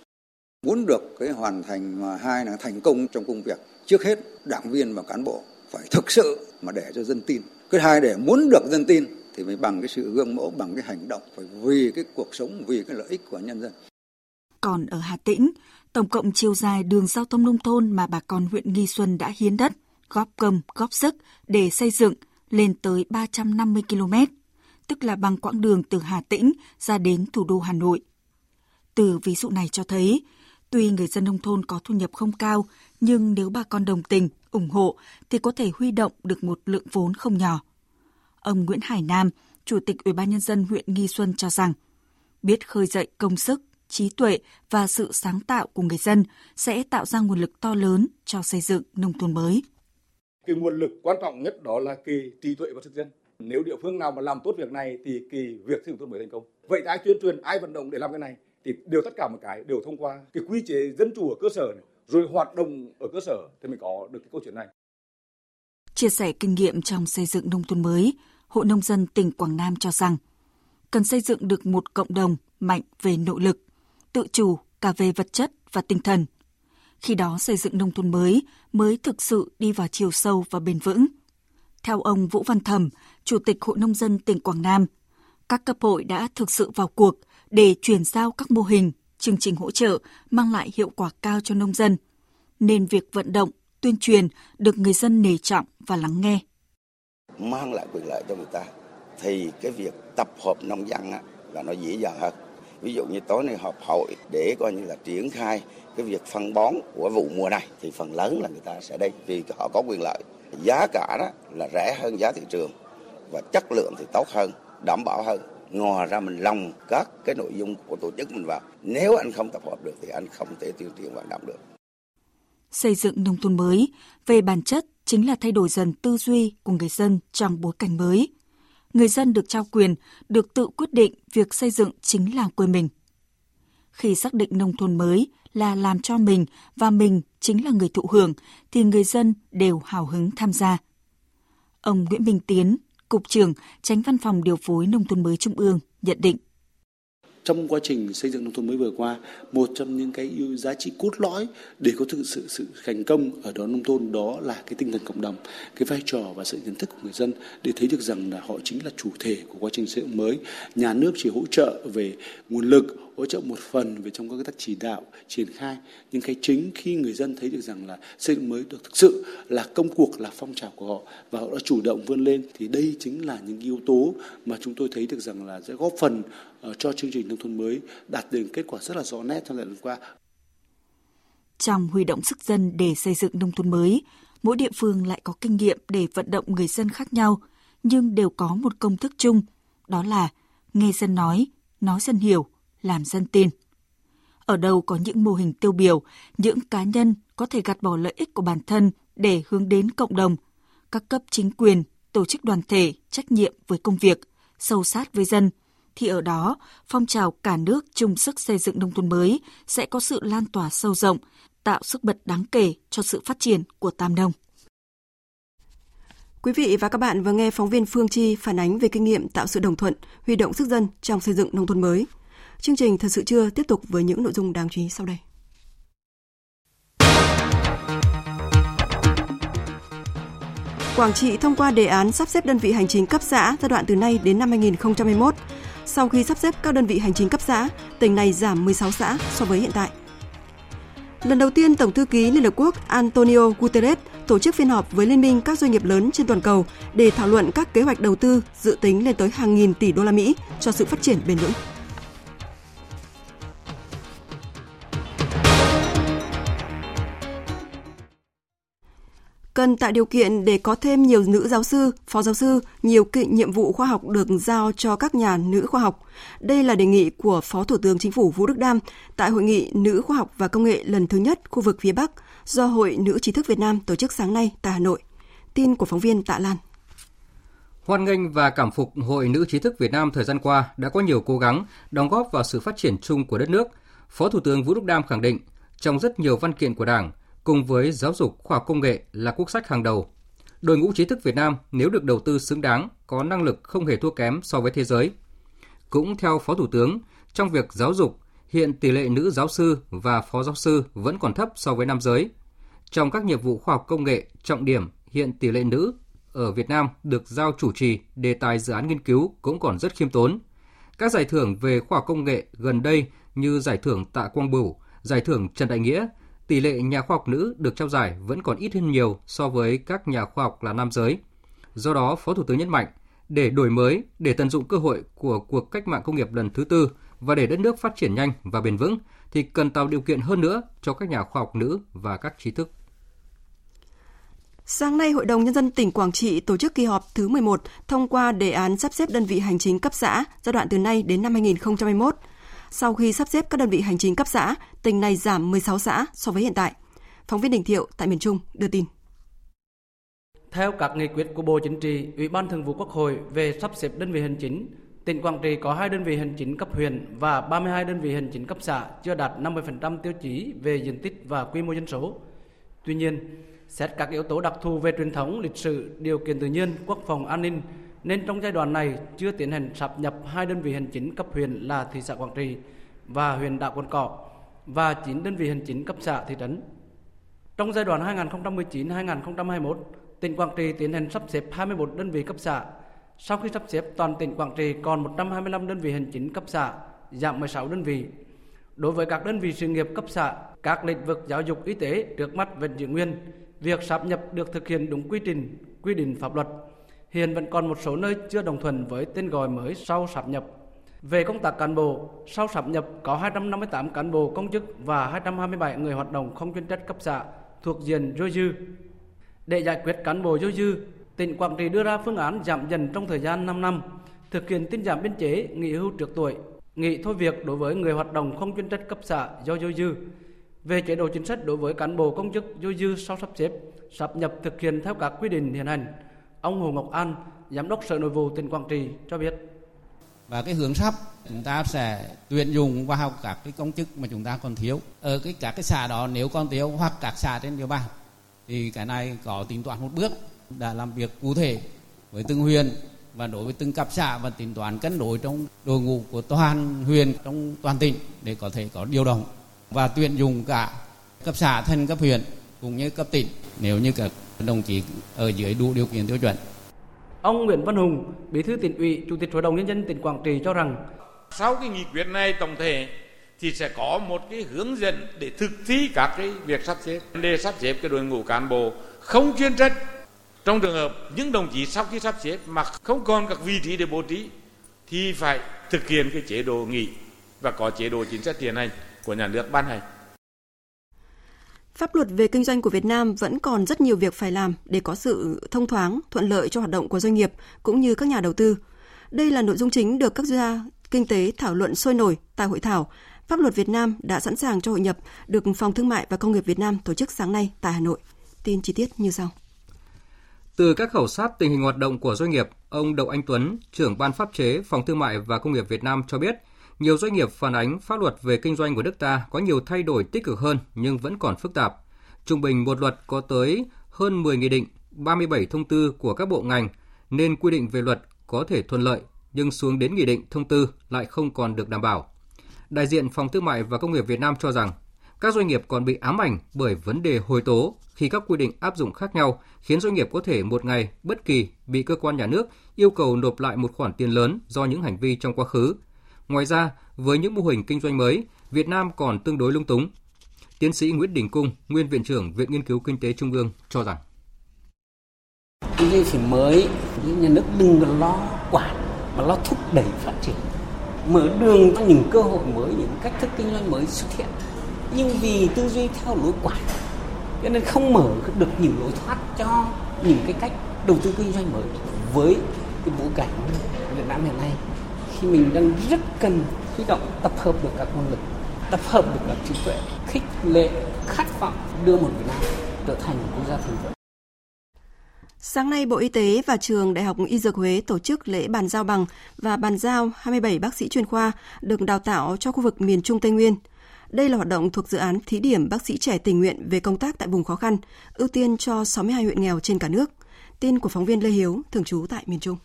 Muốn được cái hoàn thành mà hai là thành công trong công việc trước hết đảng viên và cán bộ phải thực sự mà để cho dân tin. Cái hai để muốn được dân tin thì phải bằng cái sự gương mẫu bằng cái hành động phải vì cái cuộc sống vì cái lợi ích của nhân dân. Còn ở Hà Tĩnh Tổng cộng chiều dài đường giao thông nông thôn mà bà con huyện Nghi Xuân đã hiến đất, góp công, góp sức để xây dựng lên tới 350 km, tức là bằng quãng đường từ Hà Tĩnh ra đến thủ đô Hà Nội. Từ ví dụ này cho thấy, tuy người dân nông thôn có thu nhập không cao, nhưng nếu bà con đồng tình, ủng hộ thì có thể huy động được một lượng vốn không nhỏ. Ông Nguyễn Hải Nam, Chủ tịch Ủy ban nhân dân huyện Nghi Xuân cho rằng, biết khơi dậy công sức, trí tuệ và sự sáng tạo của người dân sẽ tạo ra nguồn lực to lớn cho xây dựng nông thôn mới. Cái nguồn lực quan trọng nhất đó là cái trí tuệ và sức dân. Nếu địa phương nào mà làm tốt việc này thì cái việc xây dựng thôn mới thành công. Vậy ai tuyên truyền, ai vận động để làm cái này thì đều tất cả một cái đều thông qua cái quy chế dân chủ ở cơ sở này, rồi hoạt động ở cơ sở thì mới có được cái câu chuyện này. Chia sẻ kinh nghiệm trong xây dựng nông thôn mới, Hội Nông dân tỉnh Quảng Nam cho rằng cần xây dựng được một cộng đồng mạnh về nội lực, tự chủ cả về vật chất và tinh thần. Khi đó xây dựng nông thôn mới mới thực sự đi vào chiều sâu và bền vững. Theo ông Vũ Văn Thẩm, Chủ tịch Hội Nông dân tỉnh Quảng Nam, các cấp hội đã thực sự vào cuộc để chuyển giao các mô hình, chương trình hỗ trợ mang lại hiệu quả cao cho nông dân, nên việc vận động, tuyên truyền được người dân nể trọng và lắng nghe. Mang lại quyền lợi cho người ta thì cái việc tập hợp nông dân á, là nó dễ dàng hơn. Ví dụ như tối nay họp hội để coi như là triển khai cái việc phân bón của vụ mùa này thì phần lớn là người ta sẽ đây vì họ có quyền lợi. Giá cả đó là rẻ hơn giá thị trường và chất lượng thì tốt hơn, đảm bảo hơn. Ngoài ra mình lòng các cái nội dung của tổ chức mình vào. Nếu anh không tập hợp được thì anh không thể tuyên truyền vận động được. Xây dựng nông thôn mới về bản chất chính là thay đổi dần tư duy của người dân trong bối cảnh mới. Người dân được trao quyền, được tự quyết định việc xây dựng chính làng quê mình. Khi xác định nông thôn mới là làm cho mình và mình chính là người thụ hưởng, thì người dân đều hào hứng tham gia. Ông Nguyễn Minh Tiến, Cục trưởng, tránh văn phòng điều phối nông thôn mới Trung ương, nhận định trong quá trình xây dựng nông thôn mới vừa qua, một trong những cái giá trị cốt lõi để có thực sự sự thành công ở đó nông thôn đó là cái tinh thần cộng đồng, cái vai trò và sự nhận thức của người dân để thấy được rằng là họ chính là chủ thể của quá trình xây dựng mới. Nhà nước chỉ hỗ trợ về nguồn lực hỗ trợ một phần về trong các cái tác chỉ đạo triển khai nhưng cái chính khi người dân thấy được rằng là xây dựng mới được thực sự là công cuộc là phong trào của họ và họ đã chủ động vươn lên thì đây chính là những yếu tố mà chúng tôi thấy được rằng là sẽ góp phần ờ, cho chương trình nông thôn mới đạt được kết quả rất là rõ nét trong thời gian qua. Trong huy động sức dân để xây dựng nông thôn mới, mỗi địa phương lại có kinh nghiệm để vận động người dân khác nhau, nhưng đều có một công thức chung, đó là nghe dân nói, nói dân hiểu, làm dân tin. Ở đâu có những mô hình tiêu biểu, những cá nhân có thể gạt bỏ lợi ích của bản thân để hướng đến cộng đồng, các cấp chính quyền, tổ chức đoàn thể trách nhiệm với công việc, sâu sát với dân, thì ở đó phong trào cả nước chung sức xây dựng nông thôn mới sẽ có sự lan tỏa sâu rộng, tạo sức bật đáng kể cho sự phát triển của Tam Nông. Quý vị và các bạn vừa nghe phóng viên Phương Chi phản ánh về kinh nghiệm tạo sự đồng thuận, huy động sức dân trong xây dựng nông thôn mới. Chương trình Thật sự chưa tiếp tục với những nội dung đáng chú ý sau đây. Quảng Trị thông qua đề án sắp xếp đơn vị hành chính cấp xã giai đoạn từ nay đến năm 2021. Sau khi sắp xếp các đơn vị hành chính cấp xã, tỉnh này giảm 16 xã so với hiện tại. Lần đầu tiên, Tổng thư ký Liên Hợp Quốc Antonio Guterres tổ chức phiên họp với Liên minh các doanh nghiệp lớn trên toàn cầu để thảo luận các kế hoạch đầu tư dự tính lên tới hàng nghìn tỷ đô la Mỹ cho sự phát triển bền vững. Cần tạo điều kiện để có thêm nhiều nữ giáo sư, phó giáo sư, nhiều kỵ nhiệm vụ khoa học được giao cho các nhà nữ khoa học. Đây là đề nghị của Phó Thủ tướng Chính phủ Vũ Đức Đam tại Hội nghị Nữ khoa học và Công nghệ lần thứ nhất khu vực phía Bắc do Hội Nữ trí thức Việt Nam tổ chức sáng nay tại Hà Nội. Tin của phóng viên Tạ Lan. Hoan nghênh và cảm phục Hội Nữ trí thức Việt Nam thời gian qua đã có nhiều cố gắng đóng góp vào sự phát triển chung của đất nước. Phó Thủ tướng Vũ Đức Đam khẳng định, trong rất nhiều văn kiện của Đảng, cùng với giáo dục khoa học công nghệ là quốc sách hàng đầu. Đội ngũ trí thức Việt Nam nếu được đầu tư xứng đáng, có năng lực không hề thua kém so với thế giới. Cũng theo Phó Thủ tướng, trong việc giáo dục, hiện tỷ lệ nữ giáo sư và phó giáo sư vẫn còn thấp so với nam giới. Trong các nhiệm vụ khoa học công nghệ trọng điểm, hiện tỷ lệ nữ ở Việt Nam được giao chủ trì đề tài dự án nghiên cứu cũng còn rất khiêm tốn. Các giải thưởng về khoa học công nghệ gần đây như giải thưởng Tạ Quang Bửu, giải thưởng Trần Đại Nghĩa tỷ lệ nhà khoa học nữ được trao giải vẫn còn ít hơn nhiều so với các nhà khoa học là nam giới. Do đó, Phó Thủ tướng nhấn mạnh, để đổi mới, để tận dụng cơ hội của cuộc cách mạng công nghiệp lần thứ tư và để đất nước phát triển nhanh và bền vững, thì cần tạo điều kiện hơn nữa cho các nhà khoa học nữ và các trí thức. Sáng nay, Hội đồng Nhân dân tỉnh Quảng Trị tổ chức kỳ họp thứ 11 thông qua đề án sắp xếp đơn vị hành chính cấp xã giai đoạn từ nay đến năm 2021. Sau khi sắp xếp các đơn vị hành chính cấp xã, tỉnh này giảm 16 xã so với hiện tại. Phóng viên Đình Thiệu tại miền Trung đưa tin. Theo các nghị quyết của Bộ Chính trị, Ủy ban Thường vụ Quốc hội về sắp xếp đơn vị hành chính, tỉnh Quảng Trị có 2 đơn vị hành chính cấp huyện và 32 đơn vị hành chính cấp xã chưa đạt 50% tiêu chí về diện tích và quy mô dân số. Tuy nhiên, xét các yếu tố đặc thù về truyền thống, lịch sử, điều kiện tự nhiên, quốc phòng an ninh nên trong giai đoạn này chưa tiến hành sắp nhập hai đơn vị hành chính cấp huyện là thị xã Quảng Trị và huyện Đảo Cồn Cỏ và 9 đơn vị hành chính cấp xã thị trấn. Trong giai đoạn 2019-2021, tỉnh Quảng Trị tiến hành sắp xếp 21 đơn vị cấp xã. Sau khi sắp xếp, toàn tỉnh Quảng Trị còn 125 đơn vị hành chính cấp xã, giảm 16 đơn vị. Đối với các đơn vị sự nghiệp cấp xã, các lĩnh vực giáo dục y tế trước mắt vẫn giữ nguyên, việc sáp nhập được thực hiện đúng quy trình, quy định pháp luật. Hiện vẫn còn một số nơi chưa đồng thuận với tên gọi mới sau sáp nhập. Về công tác cán bộ, sau sáp nhập có 258 cán bộ công chức và 227 người hoạt động không chuyên trách cấp xã thuộc diện dôi dư. Để giải quyết cán bộ dôi dư, tỉnh Quảng Trị đưa ra phương án giảm dần trong thời gian 5 năm, thực hiện tinh giảm biên chế nghỉ hưu trước tuổi, nghỉ thôi việc đối với người hoạt động không chuyên trách cấp xã do dôi dư. Về chế độ chính sách đối với cán bộ công chức dôi dư sau sắp xếp, sắp nhập thực hiện theo các quy định hiện hành. Ông Hồ Ngọc An, Giám đốc Sở Nội vụ tỉnh Quảng Trị cho biết. Và cái hướng sắp chúng ta sẽ tuyển dụng vào các cái công chức mà chúng ta còn thiếu. Ở cái các cái xã đó nếu còn thiếu hoặc các xã trên địa bàn thì cái này có tính toán một bước đã làm việc cụ thể với từng huyện và đối với từng cấp xã và tính toán cân đối trong đội ngũ của toàn huyện trong toàn tỉnh để có thể có điều động và tuyển dụng cả cấp xã thành cấp huyện cũng như cấp tỉnh nếu như các đồng chí ở dưới đủ điều kiện tiêu chuẩn. Ông Nguyễn Văn Hùng, Bí thư tỉnh ủy, Chủ tịch Hội đồng nhân dân tỉnh Quảng Trị cho rằng sau cái nghị quyết này tổng thể thì sẽ có một cái hướng dẫn để thực thi các cái việc sắp xếp để sắp xếp cái đội ngũ cán bộ không chuyên trách trong trường hợp những đồng chí sau khi sắp xếp mà không còn các vị trí để bố trí thì phải thực hiện cái chế độ nghỉ và có chế độ chính sách hiện hành của nhà nước ban hành. Pháp luật về kinh doanh của Việt Nam vẫn còn rất nhiều việc phải làm để có sự thông thoáng, thuận lợi cho hoạt động của doanh nghiệp cũng như các nhà đầu tư. Đây là nội dung chính được các gia kinh tế thảo luận sôi nổi tại hội thảo Pháp luật Việt Nam đã sẵn sàng cho hội nhập được Phòng Thương mại và Công nghiệp Việt Nam tổ chức sáng nay tại Hà Nội. Tin chi tiết như sau. Từ các khảo sát tình hình hoạt động của doanh nghiệp, ông Đậu Anh Tuấn, trưởng ban pháp chế Phòng Thương mại và Công nghiệp Việt Nam cho biết, nhiều doanh nghiệp phản ánh pháp luật về kinh doanh của nước ta có nhiều thay đổi tích cực hơn nhưng vẫn còn phức tạp. Trung bình một luật có tới hơn 10 nghị định, 37 thông tư của các bộ ngành nên quy định về luật có thể thuận lợi nhưng xuống đến nghị định thông tư lại không còn được đảm bảo. Đại diện Phòng Thương mại và Công nghiệp Việt Nam cho rằng các doanh nghiệp còn bị ám ảnh bởi vấn đề hồi tố khi các quy định áp dụng khác nhau khiến doanh nghiệp có thể một ngày bất kỳ bị cơ quan nhà nước yêu cầu nộp lại một khoản tiền lớn do những hành vi trong quá khứ. Ngoài ra, với những mô hình kinh doanh mới, Việt Nam còn tương đối lung túng. Tiến sĩ Nguyễn Đình Cung, nguyên viện trưởng Viện Nghiên cứu Kinh tế Trung ương cho rằng. Cái gì phải mới, nhà nước đừng lo quản mà lo thúc đẩy phát triển. Mở đường cho những cơ hội mới những cách thức kinh doanh mới xuất hiện. Nhưng vì tư duy theo lối quản cho nên không mở được những lối thoát cho những cái cách đầu tư kinh doanh mới với cái bối cảnh Việt Nam hiện nay khi mình đang rất cần huy động tập hợp được các nguồn lực tập hợp được các trí tuệ khích lệ khát vọng đưa một Việt Nam trở thành một quốc gia thành vượng Sáng nay, Bộ Y tế và Trường Đại học Y Dược Huế tổ chức lễ bàn giao bằng và bàn giao 27 bác sĩ chuyên khoa được đào tạo cho khu vực miền Trung Tây Nguyên. Đây là hoạt động thuộc dự án thí điểm bác sĩ trẻ tình nguyện về công tác tại vùng khó khăn, ưu tiên cho 62 huyện nghèo trên cả nước. Tin của phóng viên Lê Hiếu, thường trú tại miền Trung.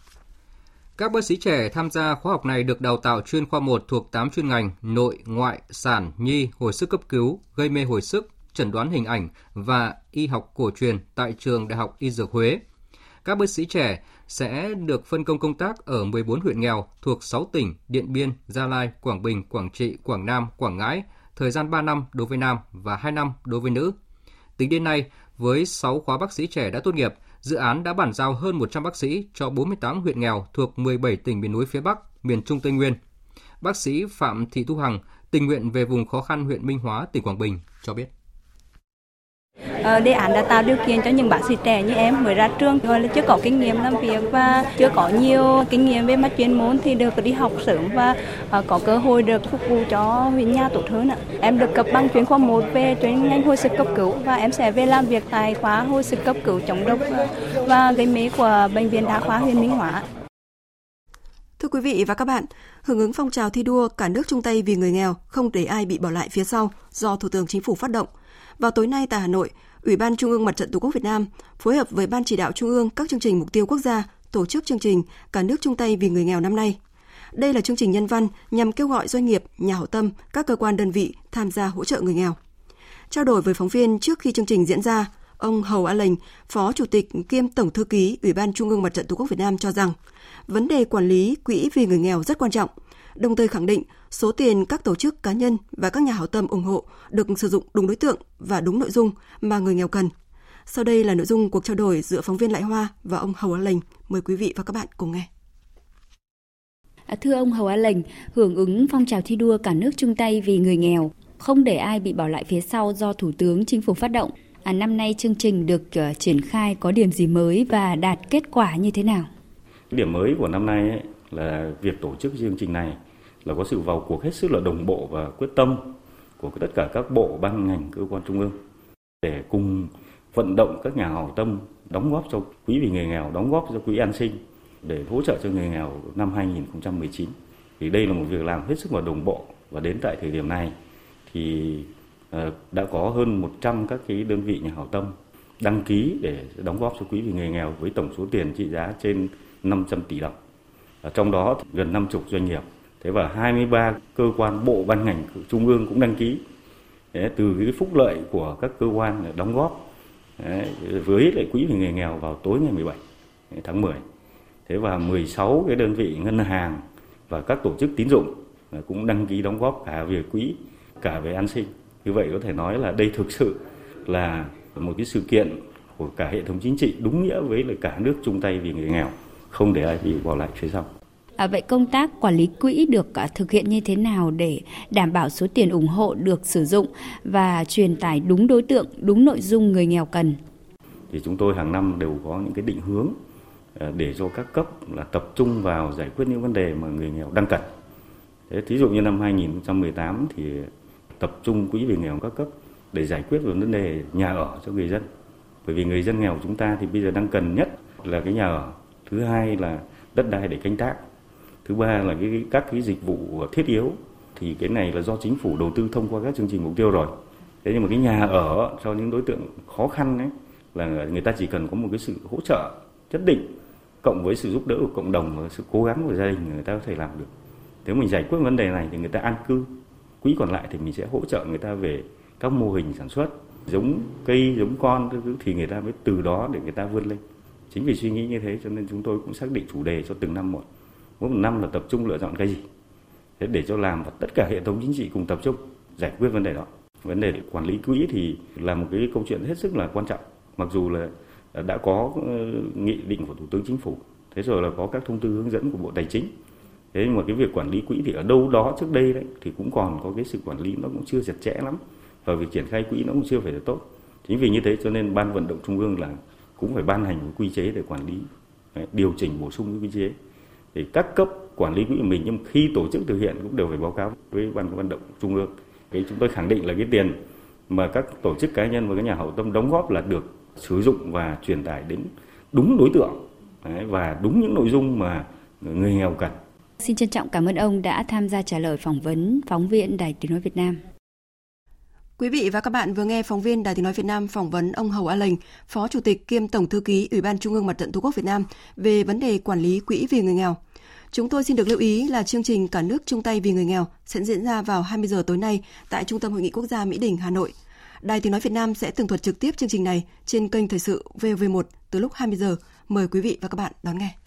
Các bác sĩ trẻ tham gia khóa học này được đào tạo chuyên khoa 1 thuộc 8 chuyên ngành nội, ngoại, sản, nhi, hồi sức cấp cứu, gây mê hồi sức, chẩn đoán hình ảnh và y học cổ truyền tại trường Đại học Y Dược Huế. Các bác sĩ trẻ sẽ được phân công công tác ở 14 huyện nghèo thuộc 6 tỉnh Điện Biên, Gia Lai, Quảng Bình, Quảng Trị, Quảng Nam, Quảng Ngãi, thời gian 3 năm đối với nam và 2 năm đối với nữ. Tính đến nay, với 6 khóa bác sĩ trẻ đã tốt nghiệp, dự án đã bàn giao hơn 100 bác sĩ cho 48 huyện nghèo thuộc 17 tỉnh miền núi phía Bắc, miền Trung Tây Nguyên. Bác sĩ Phạm Thị Thu Hằng, tình nguyện về vùng khó khăn huyện Minh Hóa, tỉnh Quảng Bình, cho biết. Ờ, đề án đã tạo điều kiện cho những bác sĩ trẻ như em mới ra trường rồi là chưa có kinh nghiệm làm việc và chưa có nhiều kinh nghiệm về mặt chuyên môn thì được đi học sớm và ờ, có cơ hội được phục vụ cho huyện nhà tốt hơn ạ. Em được cấp bằng chuyên khoa 1 về chuyên ngành hồi sức cấp cứu và em sẽ về làm việc tại khoa hồi sức cấp cứu chống độc và gây mê của bệnh viện đa khoa huyện Minh Hóa. Thưa quý vị và các bạn, hưởng ứng phong trào thi đua cả nước chung tay vì người nghèo, không để ai bị bỏ lại phía sau do Thủ tướng Chính phủ phát động – vào tối nay tại Hà Nội, Ủy ban Trung ương Mặt trận Tổ quốc Việt Nam phối hợp với Ban chỉ đạo Trung ương các chương trình mục tiêu quốc gia tổ chức chương trình Cả nước chung tay vì người nghèo năm nay. Đây là chương trình nhân văn nhằm kêu gọi doanh nghiệp, nhà hảo tâm, các cơ quan đơn vị tham gia hỗ trợ người nghèo. Trao đổi với phóng viên trước khi chương trình diễn ra, ông Hầu A Lệnh, Phó Chủ tịch kiêm Tổng Thư ký Ủy ban Trung ương Mặt trận Tổ quốc Việt Nam cho rằng, vấn đề quản lý quỹ vì người nghèo rất quan trọng, đồng thời khẳng định số tiền các tổ chức cá nhân và các nhà hảo tâm ủng hộ được sử dụng đúng đối tượng và đúng nội dung mà người nghèo cần. Sau đây là nội dung cuộc trao đổi giữa phóng viên Lại Hoa và ông Hầu A Lệnh. Mời quý vị và các bạn cùng nghe. À, thưa ông Hầu A Lệnh, hưởng ứng phong trào thi đua cả nước chung tay vì người nghèo, không để ai bị bỏ lại phía sau do Thủ tướng Chính phủ phát động. À, năm nay chương trình được uh, triển khai có điểm gì mới và đạt kết quả như thế nào? Điểm mới của năm nay ấy, là việc tổ chức chương trình này là có sự vào cuộc hết sức là đồng bộ và quyết tâm của tất cả các bộ ban ngành cơ quan trung ương để cùng vận động các nhà hảo tâm đóng góp cho quỹ vì người nghèo, đóng góp cho quỹ an sinh để hỗ trợ cho người nghèo năm 2019. Thì đây là một việc làm hết sức là đồng bộ và đến tại thời điểm này thì ờ, đã có hơn 100 các cái đơn vị nhà hảo tâm đăng ký để đóng góp cho quỹ vì người nghèo với tổng số tiền trị giá trên 500 tỷ đồng. Trong đó gần 50 doanh nghiệp. Thế và 23 cơ quan bộ ban ngành trung ương cũng đăng ký. Đấy, từ cái phúc lợi của các cơ quan đóng góp Đấy, với lại quỹ vì người nghèo vào tối ngày 17 tháng 10 thế và 16 cái đơn vị ngân hàng và các tổ chức tín dụng cũng đăng ký đóng góp cả về quỹ cả về an sinh. Như vậy có thể nói là đây thực sự là một cái sự kiện của cả hệ thống chính trị đúng nghĩa với là cả nước chung tay vì người nghèo không để ai bị bỏ lại phía sau À, vậy công tác quản lý quỹ được à, thực hiện như thế nào để đảm bảo số tiền ủng hộ được sử dụng và truyền tải đúng đối tượng, đúng nội dung người nghèo cần? Thì chúng tôi hàng năm đều có những cái định hướng à, để cho các cấp là tập trung vào giải quyết những vấn đề mà người nghèo đang cần. Thế thí dụ như năm 2018 thì tập trung quỹ về nghèo các cấp để giải quyết về vấn đề nhà ở cho người dân. Bởi vì người dân nghèo chúng ta thì bây giờ đang cần nhất là cái nhà ở. Thứ hai là đất đai để canh tác. Thứ ba là cái các cái dịch vụ thiết yếu. Thì cái này là do chính phủ đầu tư thông qua các chương trình mục tiêu rồi. Thế nhưng mà cái nhà ở cho những đối tượng khó khăn ấy, là người ta chỉ cần có một cái sự hỗ trợ nhất định, cộng với sự giúp đỡ của cộng đồng và sự cố gắng của gia đình, người ta có thể làm được. Nếu mình giải quyết vấn đề này thì người ta an cư. Quỹ còn lại thì mình sẽ hỗ trợ người ta về các mô hình sản xuất, giống cây, giống con thì người ta mới từ đó để người ta vươn lên chính vì suy nghĩ như thế cho nên chúng tôi cũng xác định chủ đề cho từng năm một. Mỗi một năm là tập trung lựa chọn cái gì. Thế để cho làm và tất cả hệ thống chính trị cùng tập trung, giải quyết vấn đề đó. Vấn đề quản lý quỹ thì là một cái câu chuyện hết sức là quan trọng. Mặc dù là à, đã có ờ, nghị định của thủ tướng chính phủ, thế rồi là có các thông tư hướng dẫn của bộ tài chính. Thế nhưng mà cái việc quản lý quỹ thì ở đâu đó trước đây đấy, thì cũng còn có cái sự quản lý nó cũng chưa chặt chẽ lắm. Và việc triển khai quỹ nó cũng chưa phải là tốt. Chính vì như thế cho nên ban vận động trung ương là cũng phải ban hành một quy chế để quản lý điều chỉnh bổ sung quy chế thì các cấp quản lý quỹ của mình, nhưng khi tổ chức thực hiện cũng đều phải báo cáo với ban vận động trung ương cái chúng tôi khẳng định là cái tiền mà các tổ chức cá nhân và các nhà hảo tâm đóng góp là được sử dụng và truyền tải đến đúng đối tượng và đúng những nội dung mà người nghèo cần. Xin trân trọng cảm ơn ông đã tham gia trả lời phỏng vấn phóng viên Đài Tiếng nói Việt Nam. Quý vị và các bạn vừa nghe phóng viên Đài Tiếng nói Việt Nam phỏng vấn ông Hầu A Lệnh, Phó Chủ tịch kiêm Tổng thư ký Ủy ban Trung ương Mặt trận Tổ quốc Việt Nam về vấn đề quản lý quỹ vì người nghèo. Chúng tôi xin được lưu ý là chương trình Cả nước chung tay vì người nghèo sẽ diễn ra vào 20 giờ tối nay tại Trung tâm Hội nghị Quốc gia Mỹ Đình, Hà Nội. Đài Tiếng nói Việt Nam sẽ tường thuật trực tiếp chương trình này trên kênh Thời sự VV1 từ lúc 20 giờ. Mời quý vị và các bạn đón nghe.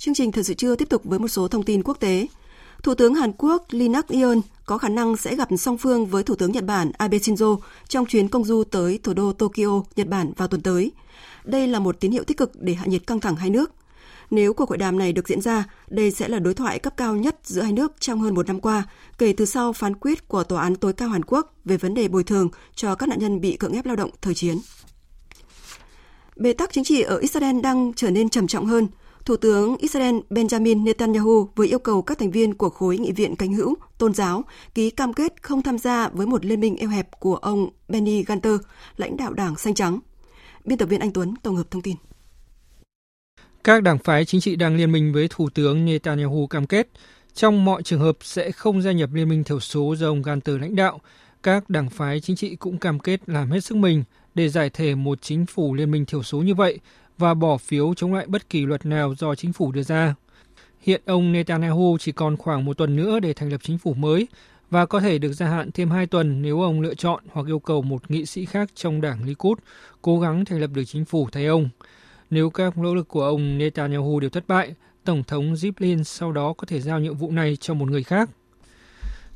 Chương trình Thời sự trưa tiếp tục với một số thông tin quốc tế. Thủ tướng Hàn Quốc Lee Nak-yeon có khả năng sẽ gặp song phương với Thủ tướng Nhật Bản Abe Shinzo trong chuyến công du tới thủ đô Tokyo, Nhật Bản vào tuần tới. Đây là một tín hiệu tích cực để hạ nhiệt căng thẳng hai nước. Nếu cuộc hội đàm này được diễn ra, đây sẽ là đối thoại cấp cao nhất giữa hai nước trong hơn một năm qua, kể từ sau phán quyết của Tòa án tối cao Hàn Quốc về vấn đề bồi thường cho các nạn nhân bị cưỡng ép lao động thời chiến. Bế tắc chính trị ở Israel đang trở nên trầm trọng hơn – Thủ tướng Israel Benjamin Netanyahu vừa yêu cầu các thành viên của khối nghị viện cánh hữu tôn giáo ký cam kết không tham gia với một liên minh eo hẹp của ông Benny Gantz, lãnh đạo đảng Xanh Trắng. Biên tập viên Anh Tuấn tổng hợp thông tin. Các đảng phái chính trị đang liên minh với Thủ tướng Netanyahu cam kết trong mọi trường hợp sẽ không gia nhập liên minh thiểu số do ông Gantz lãnh đạo. Các đảng phái chính trị cũng cam kết làm hết sức mình để giải thể một chính phủ liên minh thiểu số như vậy và bỏ phiếu chống lại bất kỳ luật nào do chính phủ đưa ra. Hiện ông Netanyahu chỉ còn khoảng một tuần nữa để thành lập chính phủ mới và có thể được gia hạn thêm hai tuần nếu ông lựa chọn hoặc yêu cầu một nghị sĩ khác trong đảng Likud cố gắng thành lập được chính phủ thay ông. Nếu các nỗ lực của ông Netanyahu đều thất bại, Tổng thống Ziblin sau đó có thể giao nhiệm vụ này cho một người khác.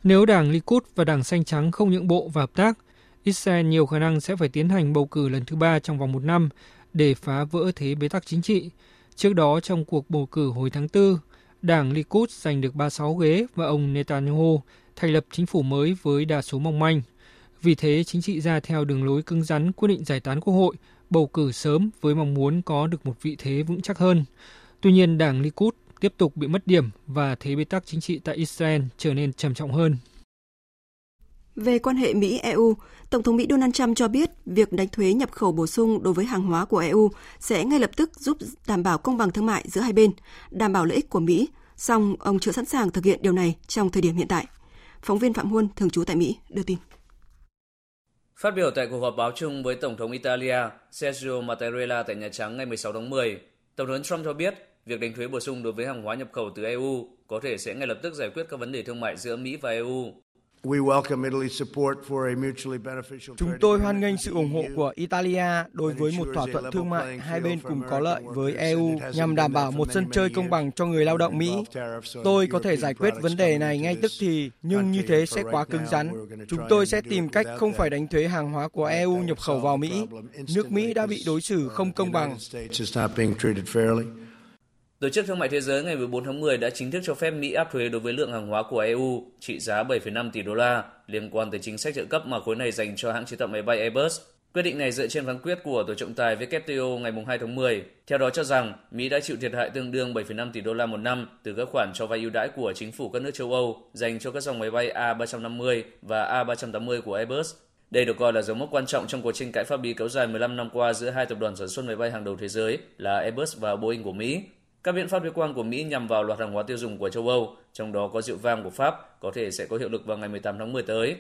Nếu đảng Likud và đảng Xanh Trắng không nhượng bộ và hợp tác, Israel nhiều khả năng sẽ phải tiến hành bầu cử lần thứ ba trong vòng một năm để phá vỡ thế bế tắc chính trị. Trước đó trong cuộc bầu cử hồi tháng 4, đảng Likud giành được 36 ghế và ông Netanyahu thành lập chính phủ mới với đa số mong manh. Vì thế, chính trị gia theo đường lối cứng rắn quyết định giải tán quốc hội, bầu cử sớm với mong muốn có được một vị thế vững chắc hơn. Tuy nhiên, đảng Likud tiếp tục bị mất điểm và thế bế tắc chính trị tại Israel trở nên trầm trọng hơn. Về quan hệ Mỹ-EU, Tổng thống Mỹ Donald Trump cho biết việc đánh thuế nhập khẩu bổ sung đối với hàng hóa của EU sẽ ngay lập tức giúp đảm bảo công bằng thương mại giữa hai bên, đảm bảo lợi ích của Mỹ, song ông chưa sẵn sàng thực hiện điều này trong thời điểm hiện tại. Phóng viên Phạm Huân, thường trú tại Mỹ, đưa tin. Phát biểu tại cuộc họp báo chung với Tổng thống Italia Sergio Mattarella tại Nhà Trắng ngày 16 tháng 10, Tổng thống Trump cho biết việc đánh thuế bổ sung đối với hàng hóa nhập khẩu từ EU có thể sẽ ngay lập tức giải quyết các vấn đề thương mại giữa Mỹ và EU. Chúng tôi hoan nghênh sự ủng hộ của Italia đối với một thỏa thuận thương mại hai bên cùng có lợi với EU nhằm đảm bảo một sân chơi công bằng cho người lao động Mỹ. Tôi có thể giải quyết vấn đề này ngay tức thì, nhưng như thế sẽ quá cứng rắn. Chúng tôi sẽ tìm cách không phải đánh thuế hàng hóa của EU nhập khẩu vào Mỹ. Nước Mỹ đã bị đối xử không công bằng. Tổ chức Thương mại Thế giới ngày 14 tháng 10 đã chính thức cho phép Mỹ áp thuế đối với lượng hàng hóa của EU trị giá 7,5 tỷ đô la liên quan tới chính sách trợ cấp mà khối này dành cho hãng chế tạo máy bay Airbus. Quyết định này dựa trên phán quyết của Tổ trọng tài WTO ngày 2 tháng 10. Theo đó cho rằng Mỹ đã chịu thiệt hại tương đương 7,5 tỷ đô la một năm từ các khoản cho vay ưu đãi của chính phủ các nước châu Âu dành cho các dòng máy bay A350 và A380 của Airbus. Đây được coi là dấu mốc quan trọng trong cuộc tranh cãi pháp lý kéo dài 15 năm qua giữa hai tập đoàn sản xuất máy bay hàng đầu thế giới là Airbus và Boeing của Mỹ. Các biện pháp thuế quan của Mỹ nhằm vào loạt hàng hóa tiêu dùng của châu Âu, trong đó có rượu vang của Pháp, có thể sẽ có hiệu lực vào ngày 18 tháng 10 tới.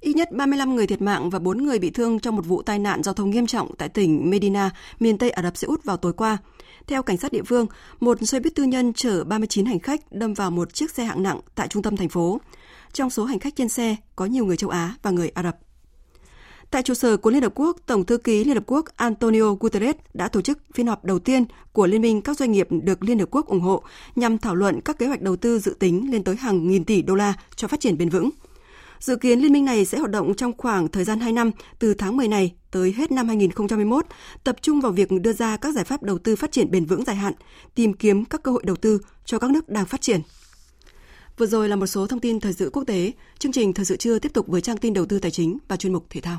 Ít nhất 35 người thiệt mạng và 4 người bị thương trong một vụ tai nạn giao thông nghiêm trọng tại tỉnh Medina, miền Tây Ả Rập Xê Út vào tối qua. Theo cảnh sát địa phương, một xe buýt tư nhân chở 39 hành khách đâm vào một chiếc xe hạng nặng tại trung tâm thành phố. Trong số hành khách trên xe có nhiều người châu Á và người Ả Rập. Tại trụ sở của Liên Hợp Quốc, Tổng thư ký Liên Hợp Quốc Antonio Guterres đã tổ chức phiên họp đầu tiên của Liên minh các doanh nghiệp được Liên Hợp Quốc ủng hộ nhằm thảo luận các kế hoạch đầu tư dự tính lên tới hàng nghìn tỷ đô la cho phát triển bền vững. Dự kiến liên minh này sẽ hoạt động trong khoảng thời gian 2 năm từ tháng 10 này tới hết năm 2021, tập trung vào việc đưa ra các giải pháp đầu tư phát triển bền vững dài hạn, tìm kiếm các cơ hội đầu tư cho các nước đang phát triển. Vừa rồi là một số thông tin thời sự quốc tế. Chương trình Thời sự trưa tiếp tục với trang tin đầu tư tài chính và chuyên mục thể thao.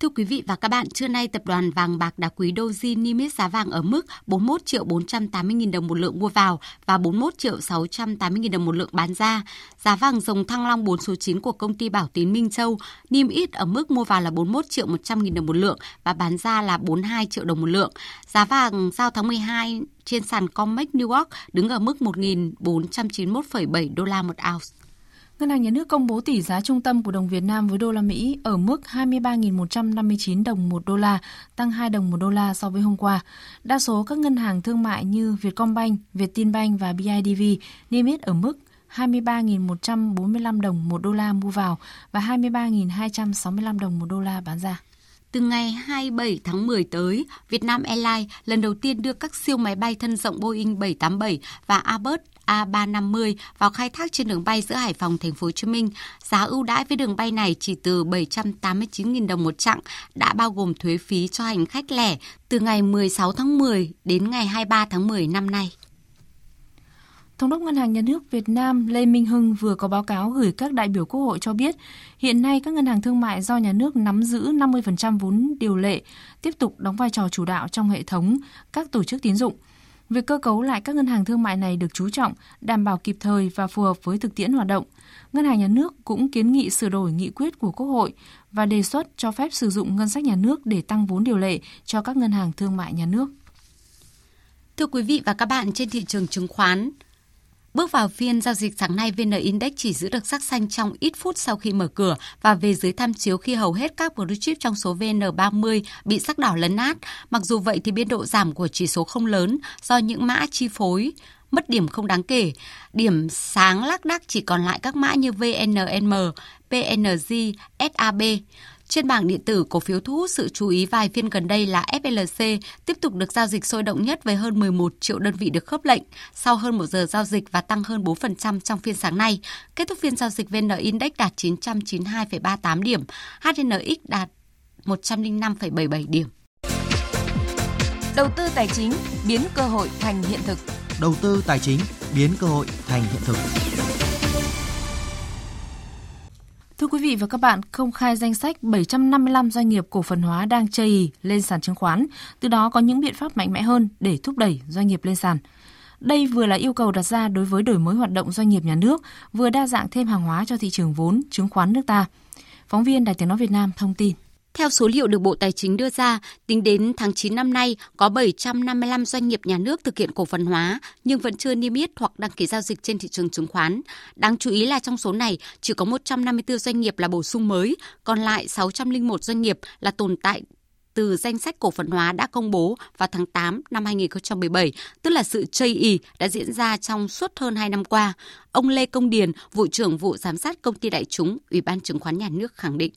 Thưa quý vị và các bạn, trưa nay tập đoàn vàng bạc đá quý Doji niêm yết giá vàng ở mức 41 triệu 480 000 đồng một lượng mua vào và 41 triệu 680 000 đồng một lượng bán ra. Giá vàng dòng thăng long 4 số 9 của công ty Bảo Tín Minh Châu niêm yết ở mức mua vào là 41 triệu 100 000 đồng một lượng và bán ra là 42 triệu đồng một lượng. Giá vàng giao tháng 12 trên sàn COMEX New York đứng ở mức 1.491,7 đô la một ounce. Ngân hàng Nhà nước công bố tỷ giá trung tâm của đồng Việt Nam với đô la Mỹ ở mức 23.159 đồng một đô la, tăng 2 đồng một đô la so với hôm qua. Đa số các ngân hàng thương mại như Vietcombank, Vietinbank và BIDV niêm yết ở mức 23.145 đồng một đô la mua vào và 23.265 đồng một đô la bán ra. Từ ngày 27 tháng 10 tới, Vietnam Airlines lần đầu tiên đưa các siêu máy bay thân rộng Boeing 787 và Airbus A350 vào khai thác trên đường bay giữa Hải Phòng thành phố Hồ Chí Minh. Giá ưu đãi với đường bay này chỉ từ 789.000 đồng một chặng, đã bao gồm thuế phí cho hành khách lẻ từ ngày 16 tháng 10 đến ngày 23 tháng 10 năm nay. Thống đốc Ngân hàng Nhà nước Việt Nam Lê Minh Hưng vừa có báo cáo gửi các đại biểu Quốc hội cho biết, hiện nay các ngân hàng thương mại do nhà nước nắm giữ 50% vốn điều lệ tiếp tục đóng vai trò chủ đạo trong hệ thống các tổ chức tín dụng. Việc cơ cấu lại các ngân hàng thương mại này được chú trọng, đảm bảo kịp thời và phù hợp với thực tiễn hoạt động. Ngân hàng nhà nước cũng kiến nghị sửa đổi nghị quyết của Quốc hội và đề xuất cho phép sử dụng ngân sách nhà nước để tăng vốn điều lệ cho các ngân hàng thương mại nhà nước. Thưa quý vị và các bạn, trên thị trường chứng khoán, Bước vào phiên giao dịch sáng nay, VN Index chỉ giữ được sắc xanh trong ít phút sau khi mở cửa và về dưới tham chiếu khi hầu hết các blue chip trong số VN30 bị sắc đỏ lấn át. Mặc dù vậy thì biên độ giảm của chỉ số không lớn do những mã chi phối mất điểm không đáng kể. Điểm sáng lác đác chỉ còn lại các mã như VNM, PNG, SAB. Trên bảng điện tử, cổ phiếu thu hút sự chú ý vài phiên gần đây là FLC tiếp tục được giao dịch sôi động nhất với hơn 11 triệu đơn vị được khớp lệnh sau hơn một giờ giao dịch và tăng hơn 4% trong phiên sáng nay. Kết thúc phiên giao dịch VN Index đạt 992,38 điểm, HNX đạt 105,77 điểm. Đầu tư tài chính biến cơ hội thành hiện thực. Đầu tư tài chính biến cơ hội thành hiện thực. Thưa quý vị và các bạn, công khai danh sách 755 doanh nghiệp cổ phần hóa đang chây ý lên sàn chứng khoán, từ đó có những biện pháp mạnh mẽ hơn để thúc đẩy doanh nghiệp lên sàn. Đây vừa là yêu cầu đặt ra đối với đổi mới hoạt động doanh nghiệp nhà nước, vừa đa dạng thêm hàng hóa cho thị trường vốn, chứng khoán nước ta. Phóng viên Đài Tiếng Nói Việt Nam thông tin. Theo số liệu được Bộ Tài chính đưa ra, tính đến tháng 9 năm nay, có 755 doanh nghiệp nhà nước thực hiện cổ phần hóa nhưng vẫn chưa niêm yết hoặc đăng ký giao dịch trên thị trường chứng khoán. Đáng chú ý là trong số này, chỉ có 154 doanh nghiệp là bổ sung mới, còn lại 601 doanh nghiệp là tồn tại từ danh sách cổ phần hóa đã công bố vào tháng 8 năm 2017, tức là sự chây ý đã diễn ra trong suốt hơn 2 năm qua. Ông Lê Công Điền, vụ trưởng vụ giám sát công ty đại chúng, Ủy ban chứng khoán nhà nước khẳng định.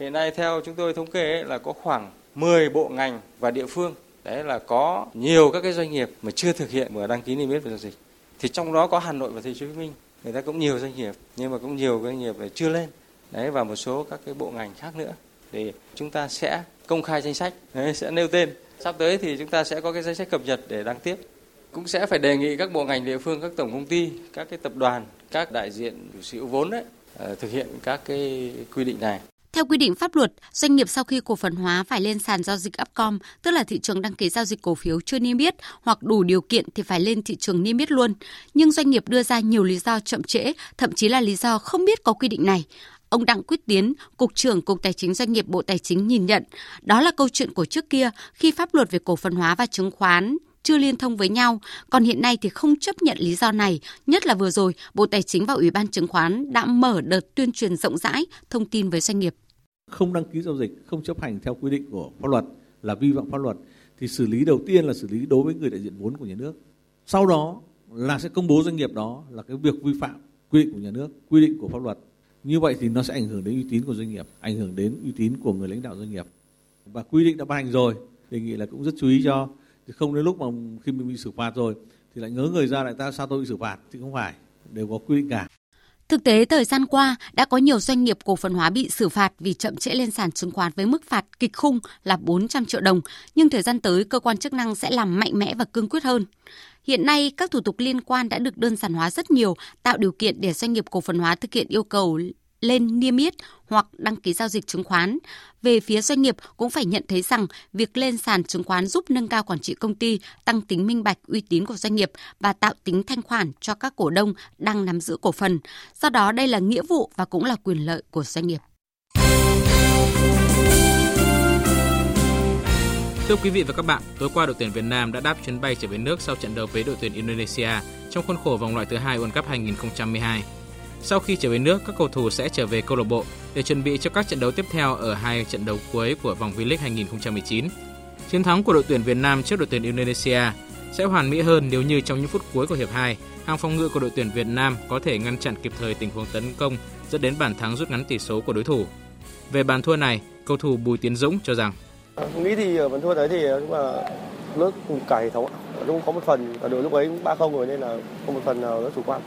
Hiện nay theo chúng tôi thống kê là có khoảng 10 bộ ngành và địa phương đấy là có nhiều các cái doanh nghiệp mà chưa thực hiện mở đăng ký niêm yết về giao dịch. Thì trong đó có Hà Nội và Thành phố Hồ Chí Minh, người ta cũng nhiều doanh nghiệp nhưng mà cũng nhiều doanh nghiệp chưa lên. Đấy và một số các cái bộ ngành khác nữa thì chúng ta sẽ công khai danh sách, đấy, sẽ nêu tên. Sắp tới thì chúng ta sẽ có cái danh sách cập nhật để đăng tiếp. Cũng sẽ phải đề nghị các bộ ngành địa phương, các tổng công ty, các cái tập đoàn, các đại diện chủ sở hữu vốn đấy ờ, thực hiện các cái quy định này. Theo quy định pháp luật, doanh nghiệp sau khi cổ phần hóa phải lên sàn giao dịch Upcom, tức là thị trường đăng ký giao dịch cổ phiếu chưa niêm yết hoặc đủ điều kiện thì phải lên thị trường niêm yết luôn. Nhưng doanh nghiệp đưa ra nhiều lý do chậm trễ, thậm chí là lý do không biết có quy định này. Ông Đặng Quyết Tiến, Cục trưởng Cục Tài chính Doanh nghiệp Bộ Tài chính nhìn nhận, đó là câu chuyện của trước kia khi pháp luật về cổ phần hóa và chứng khoán chưa liên thông với nhau, còn hiện nay thì không chấp nhận lý do này, nhất là vừa rồi Bộ Tài chính và Ủy ban chứng khoán đã mở đợt tuyên truyền rộng rãi thông tin với doanh nghiệp. Không đăng ký giao dịch, không chấp hành theo quy định của pháp luật là vi phạm pháp luật thì xử lý đầu tiên là xử lý đối với người đại diện vốn của nhà nước. Sau đó là sẽ công bố doanh nghiệp đó là cái việc vi phạm quy định của nhà nước, quy định của pháp luật. Như vậy thì nó sẽ ảnh hưởng đến uy tín của doanh nghiệp, ảnh hưởng đến uy tín của người lãnh đạo doanh nghiệp. Và quy định đã ban hành rồi, đề nghị là cũng rất chú ý cho thì không đến lúc mà khi mình bị xử phạt rồi thì lại ngớ người ra lại ta sao tôi bị xử phạt? Thì không phải đều có quy định cả. Thực tế, thời gian qua đã có nhiều doanh nghiệp cổ phần hóa bị xử phạt vì chậm trễ lên sàn chứng khoán với mức phạt kịch khung là 400 triệu đồng, nhưng thời gian tới cơ quan chức năng sẽ làm mạnh mẽ và cương quyết hơn. Hiện nay, các thủ tục liên quan đã được đơn giản hóa rất nhiều, tạo điều kiện để doanh nghiệp cổ phần hóa thực hiện yêu cầu lên niêm yết hoặc đăng ký giao dịch chứng khoán. Về phía doanh nghiệp cũng phải nhận thấy rằng việc lên sàn chứng khoán giúp nâng cao quản trị công ty, tăng tính minh bạch uy tín của doanh nghiệp và tạo tính thanh khoản cho các cổ đông đang nắm giữ cổ phần. Do đó đây là nghĩa vụ và cũng là quyền lợi của doanh nghiệp. Thưa quý vị và các bạn, tối qua đội tuyển Việt Nam đã đáp chuyến bay trở về nước sau trận đấu với đội tuyển Indonesia trong khuôn khổ vòng loại thứ hai World Cup 2012. Sau khi trở về nước, các cầu thủ sẽ trở về câu lạc bộ để chuẩn bị cho các trận đấu tiếp theo ở hai trận đấu cuối của vòng V-League 2019. Chiến thắng của đội tuyển Việt Nam trước đội tuyển Indonesia sẽ hoàn mỹ hơn nếu như trong những phút cuối của hiệp 2, hàng phòng ngự của đội tuyển Việt Nam có thể ngăn chặn kịp thời tình huống tấn công dẫn đến bàn thắng rút ngắn tỷ số của đối thủ. Về bàn thua này, cầu thủ Bùi Tiến Dũng cho rằng nghĩ thì ở bàn thua đấy thì ờ, cũng là nước cả hệ thống cũng có một phần ở đội lúc ấy 3-0 rồi nên là có một phần nào rất chủ quan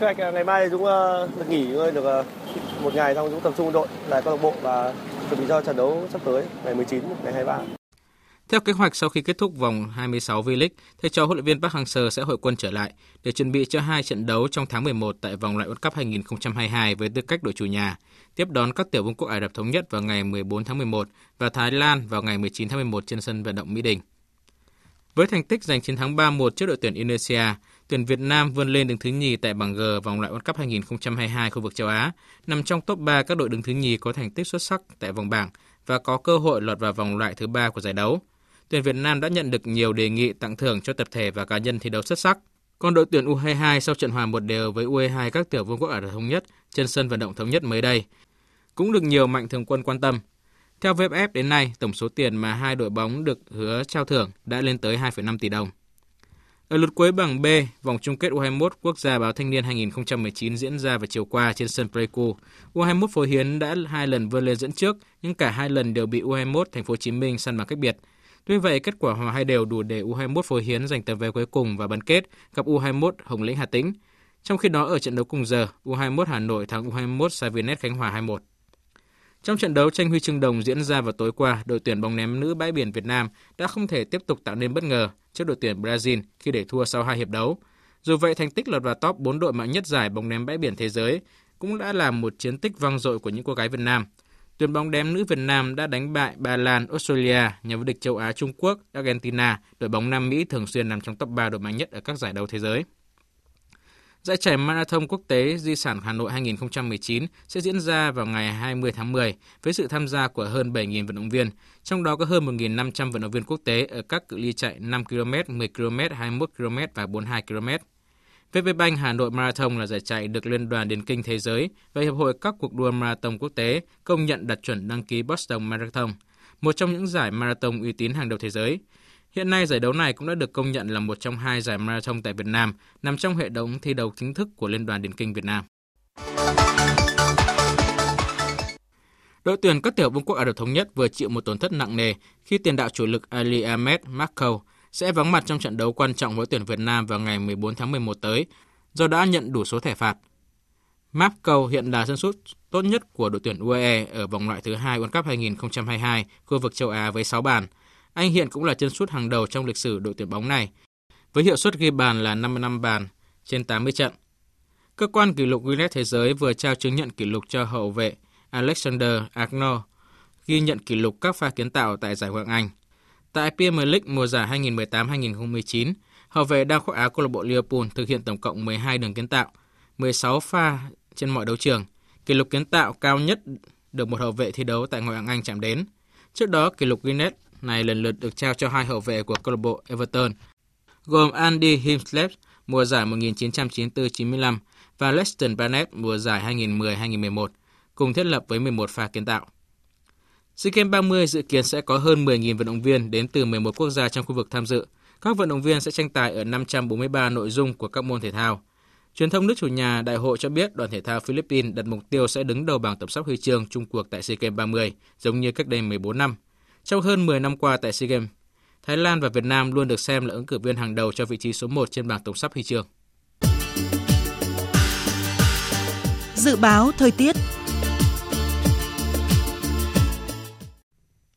kế hoạch à, ngày mai Dũng à, được nghỉ ngơi được à, một ngày xong Dũng tập trung đội lại câu lạc bộ và chuẩn bị cho trận đấu sắp tới ngày 19, ngày 23. Theo kế hoạch sau khi kết thúc vòng 26 V-League, thầy trò huấn luyện viên Park Hang-seo sẽ hội quân trở lại để chuẩn bị cho hai trận đấu trong tháng 11 tại vòng loại World Cup 2022 với tư cách đội chủ nhà, tiếp đón các tiểu vương quốc Ả Rập thống nhất vào ngày 14 tháng 11 và Thái Lan vào ngày 19 tháng 11 trên sân vận động Mỹ Đình. Với thành tích giành chiến thắng 3-1 trước đội tuyển Indonesia, tuyển Việt Nam vươn lên đứng thứ nhì tại bảng G vòng loại World Cup 2022 khu vực châu Á, nằm trong top 3 các đội đứng thứ nhì có thành tích xuất sắc tại vòng bảng và có cơ hội lọt vào vòng loại thứ ba của giải đấu. Tuyển Việt Nam đã nhận được nhiều đề nghị tặng thưởng cho tập thể và cá nhân thi đấu xuất sắc. Còn đội tuyển U22 sau trận hòa một đều với U22 các tiểu vương quốc Ả Rập Thống Nhất trên sân vận động thống nhất mới đây cũng được nhiều mạnh thường quân quan tâm. Theo VFF đến nay, tổng số tiền mà hai đội bóng được hứa trao thưởng đã lên tới 2,5 tỷ đồng. Ở lượt cuối bảng B, vòng chung kết U21 Quốc gia báo Thanh niên 2019 diễn ra vào chiều qua trên sân Pleiku. U21 Phổ Hiến đã hai lần vươn lên dẫn trước, nhưng cả hai lần đều bị U21 Thành phố Hồ Chí Minh săn bằng cách biệt. Tuy vậy, kết quả hòa hai đều đủ để U21 Phổ Hiến giành tấm vé cuối cùng và bán kết gặp U21 Hồng Lĩnh Hà Tĩnh. Trong khi đó ở trận đấu cùng giờ, U21 Hà Nội thắng U21 Savinet Khánh Hòa 2-1. Trong trận đấu tranh huy chương đồng diễn ra vào tối qua, đội tuyển bóng ném nữ bãi biển Việt Nam đã không thể tiếp tục tạo nên bất ngờ trước đội tuyển Brazil khi để thua sau hai hiệp đấu. Dù vậy, thành tích lọt vào top 4 đội mạnh nhất giải bóng ném bãi biển thế giới cũng đã là một chiến tích vang dội của những cô gái Việt Nam. Tuyển bóng ném nữ Việt Nam đã đánh bại Ba Lan, Australia, nhà vô địch châu Á Trung Quốc, Argentina, đội bóng Nam Mỹ thường xuyên nằm trong top 3 đội mạnh nhất ở các giải đấu thế giới. Giải chạy Marathon Quốc tế Di sản Hà Nội 2019 sẽ diễn ra vào ngày 20 tháng 10 với sự tham gia của hơn 7.000 vận động viên, trong đó có hơn 1.500 vận động viên quốc tế ở các cự ly chạy 5 km, 10 km, 21 km và 42 km. VP Bank Hà Nội Marathon là giải chạy được Liên đoàn Điền kinh Thế giới và Hiệp hội các cuộc đua marathon quốc tế công nhận đạt chuẩn đăng ký Boston Marathon, một trong những giải marathon uy tín hàng đầu thế giới. Hiện nay giải đấu này cũng đã được công nhận là một trong hai giải marathon tại Việt Nam, nằm trong hệ thống thi đấu chính thức của Liên đoàn Điền kinh Việt Nam. Đội tuyển các tiểu vương quốc Ả Rập Thống Nhất vừa chịu một tổn thất nặng nề khi tiền đạo chủ lực Ali Ahmed Markou sẽ vắng mặt trong trận đấu quan trọng với tuyển Việt Nam vào ngày 14 tháng 11 tới do đã nhận đủ số thẻ phạt. Markou hiện là sân sút tốt nhất của đội tuyển UAE ở vòng loại thứ hai World Cup 2022 khu vực châu Á với 6 bàn. Anh hiện cũng là chân sút hàng đầu trong lịch sử đội tuyển bóng này, với hiệu suất ghi bàn là 55 bàn trên 80 trận. Cơ quan kỷ lục Guinness Thế giới vừa trao chứng nhận kỷ lục cho hậu vệ Alexander Arnold, ghi nhận kỷ lục các pha kiến tạo tại giải Hoàng Anh. Tại Premier League mùa giải 2018-2019, hậu vệ đang khoác áo câu lạc bộ Liverpool thực hiện tổng cộng 12 đường kiến tạo, 16 pha trên mọi đấu trường. Kỷ lục kiến tạo cao nhất được một hậu vệ thi đấu tại ngoại hạng Anh chạm đến. Trước đó, kỷ lục Guinness này lần lượt được trao cho hai hậu vệ của câu lạc bộ Everton, gồm Andy Hinchliffe mùa giải 1994-95 và Leston Barnett mùa giải 2010-2011, cùng thiết lập với 11 pha kiến tạo. SEA Games 30 dự kiến sẽ có hơn 10.000 vận động viên đến từ 11 quốc gia trong khu vực tham dự. Các vận động viên sẽ tranh tài ở 543 nội dung của các môn thể thao. Truyền thông nước chủ nhà đại hội cho biết đoàn thể thao Philippines đặt mục tiêu sẽ đứng đầu bảng tổng sắp huy chương chung cuộc tại SEA Games 30, giống như cách đây 14 năm. Trong hơn 10 năm qua tại SEA Games, Thái Lan và Việt Nam luôn được xem là ứng cử viên hàng đầu cho vị trí số 1 trên bảng tổng sắp huy chương. Dự báo thời tiết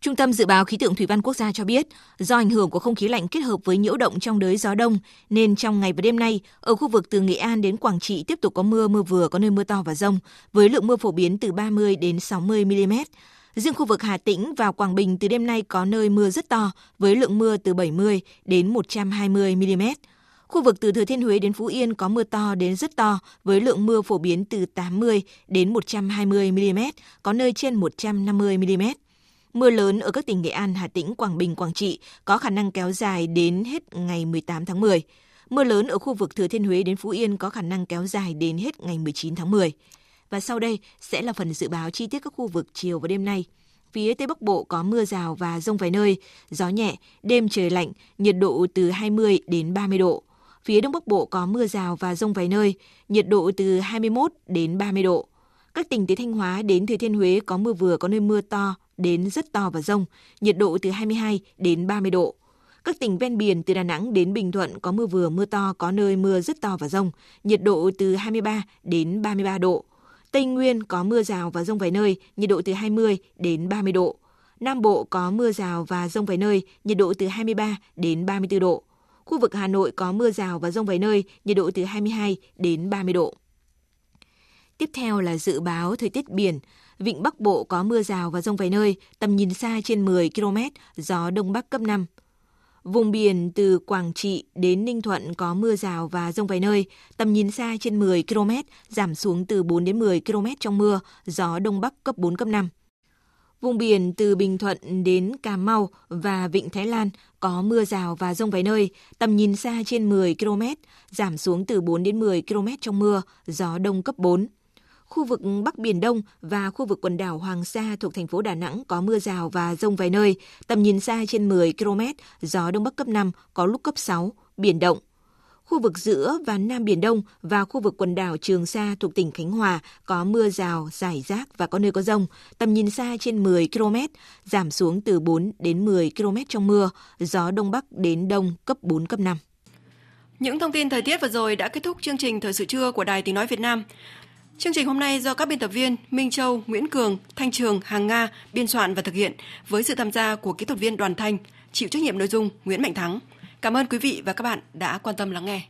Trung tâm Dự báo Khí tượng Thủy văn Quốc gia cho biết, do ảnh hưởng của không khí lạnh kết hợp với nhiễu động trong đới gió đông, nên trong ngày và đêm nay, ở khu vực từ Nghệ An đến Quảng Trị tiếp tục có mưa, mưa vừa, có nơi mưa to và rông, với lượng mưa phổ biến từ 30 đến 60 mm. Riêng khu vực Hà Tĩnh và Quảng Bình từ đêm nay có nơi mưa rất to, với lượng mưa từ 70 đến 120 mm. Khu vực từ Thừa Thiên Huế đến Phú Yên có mưa to đến rất to với lượng mưa phổ biến từ 80 đến 120 mm, có nơi trên 150 mm. Mưa lớn ở các tỉnh Nghệ An, Hà Tĩnh, Quảng Bình, Quảng Trị có khả năng kéo dài đến hết ngày 18 tháng 10. Mưa lớn ở khu vực Thừa Thiên Huế đến Phú Yên có khả năng kéo dài đến hết ngày 19 tháng 10. Và sau đây sẽ là phần dự báo chi tiết các khu vực chiều và đêm nay. Phía Tây Bắc Bộ có mưa rào và rông vài nơi, gió nhẹ, đêm trời lạnh, nhiệt độ từ 20 đến 30 độ. Phía Đông Bắc Bộ có mưa rào và rông vài nơi, nhiệt độ từ 21 đến 30 độ. Các tỉnh từ Thanh Hóa đến Thừa Thiên Huế có mưa vừa có nơi mưa to đến rất to và rông, nhiệt độ từ 22 đến 30 độ. Các tỉnh ven biển từ Đà Nẵng đến Bình Thuận có mưa vừa mưa to, có nơi mưa rất to và rông, nhiệt độ từ 23 đến 33 độ. Tây Nguyên có mưa rào và rông vài nơi, nhiệt độ từ 20 đến 30 độ. Nam Bộ có mưa rào và rông vài nơi, nhiệt độ từ 23 đến 34 độ. Khu vực Hà Nội có mưa rào và rông vài nơi, nhiệt độ từ 22 đến 30 độ. Tiếp theo là dự báo thời tiết biển. Vịnh Bắc Bộ có mưa rào và rông vài nơi, tầm nhìn xa trên 10 km, gió Đông Bắc cấp 5. Vùng biển từ Quảng Trị đến Ninh Thuận có mưa rào và rông vài nơi, tầm nhìn xa trên 10 km, giảm xuống từ 4 đến 10 km trong mưa, gió Đông Bắc cấp 4, cấp 5. Vùng biển từ Bình Thuận đến Cà Mau và Vịnh Thái Lan có mưa rào và rông vài nơi, tầm nhìn xa trên 10 km, giảm xuống từ 4 đến 10 km trong mưa, gió đông cấp 4. Khu vực Bắc Biển Đông và khu vực quần đảo Hoàng Sa thuộc thành phố Đà Nẵng có mưa rào và rông vài nơi, tầm nhìn xa trên 10 km, gió Đông Bắc cấp 5, có lúc cấp 6, biển động. Khu vực giữa và Nam Biển Đông và khu vực quần đảo Trường Sa thuộc tỉnh Khánh Hòa có mưa rào, rải rác và có nơi có rông, tầm nhìn xa trên 10 km, giảm xuống từ 4 đến 10 km trong mưa, gió Đông Bắc đến Đông cấp 4, cấp 5. Những thông tin thời tiết vừa rồi đã kết thúc chương trình Thời sự trưa của Đài Tiếng Nói Việt Nam. Chương trình hôm nay do các biên tập viên Minh Châu, Nguyễn Cường, Thanh Trường, Hàng Nga biên soạn và thực hiện với sự tham gia của kỹ thuật viên Đoàn Thanh, chịu trách nhiệm nội dung Nguyễn Mạnh Thắng. Cảm ơn quý vị và các bạn đã quan tâm lắng nghe.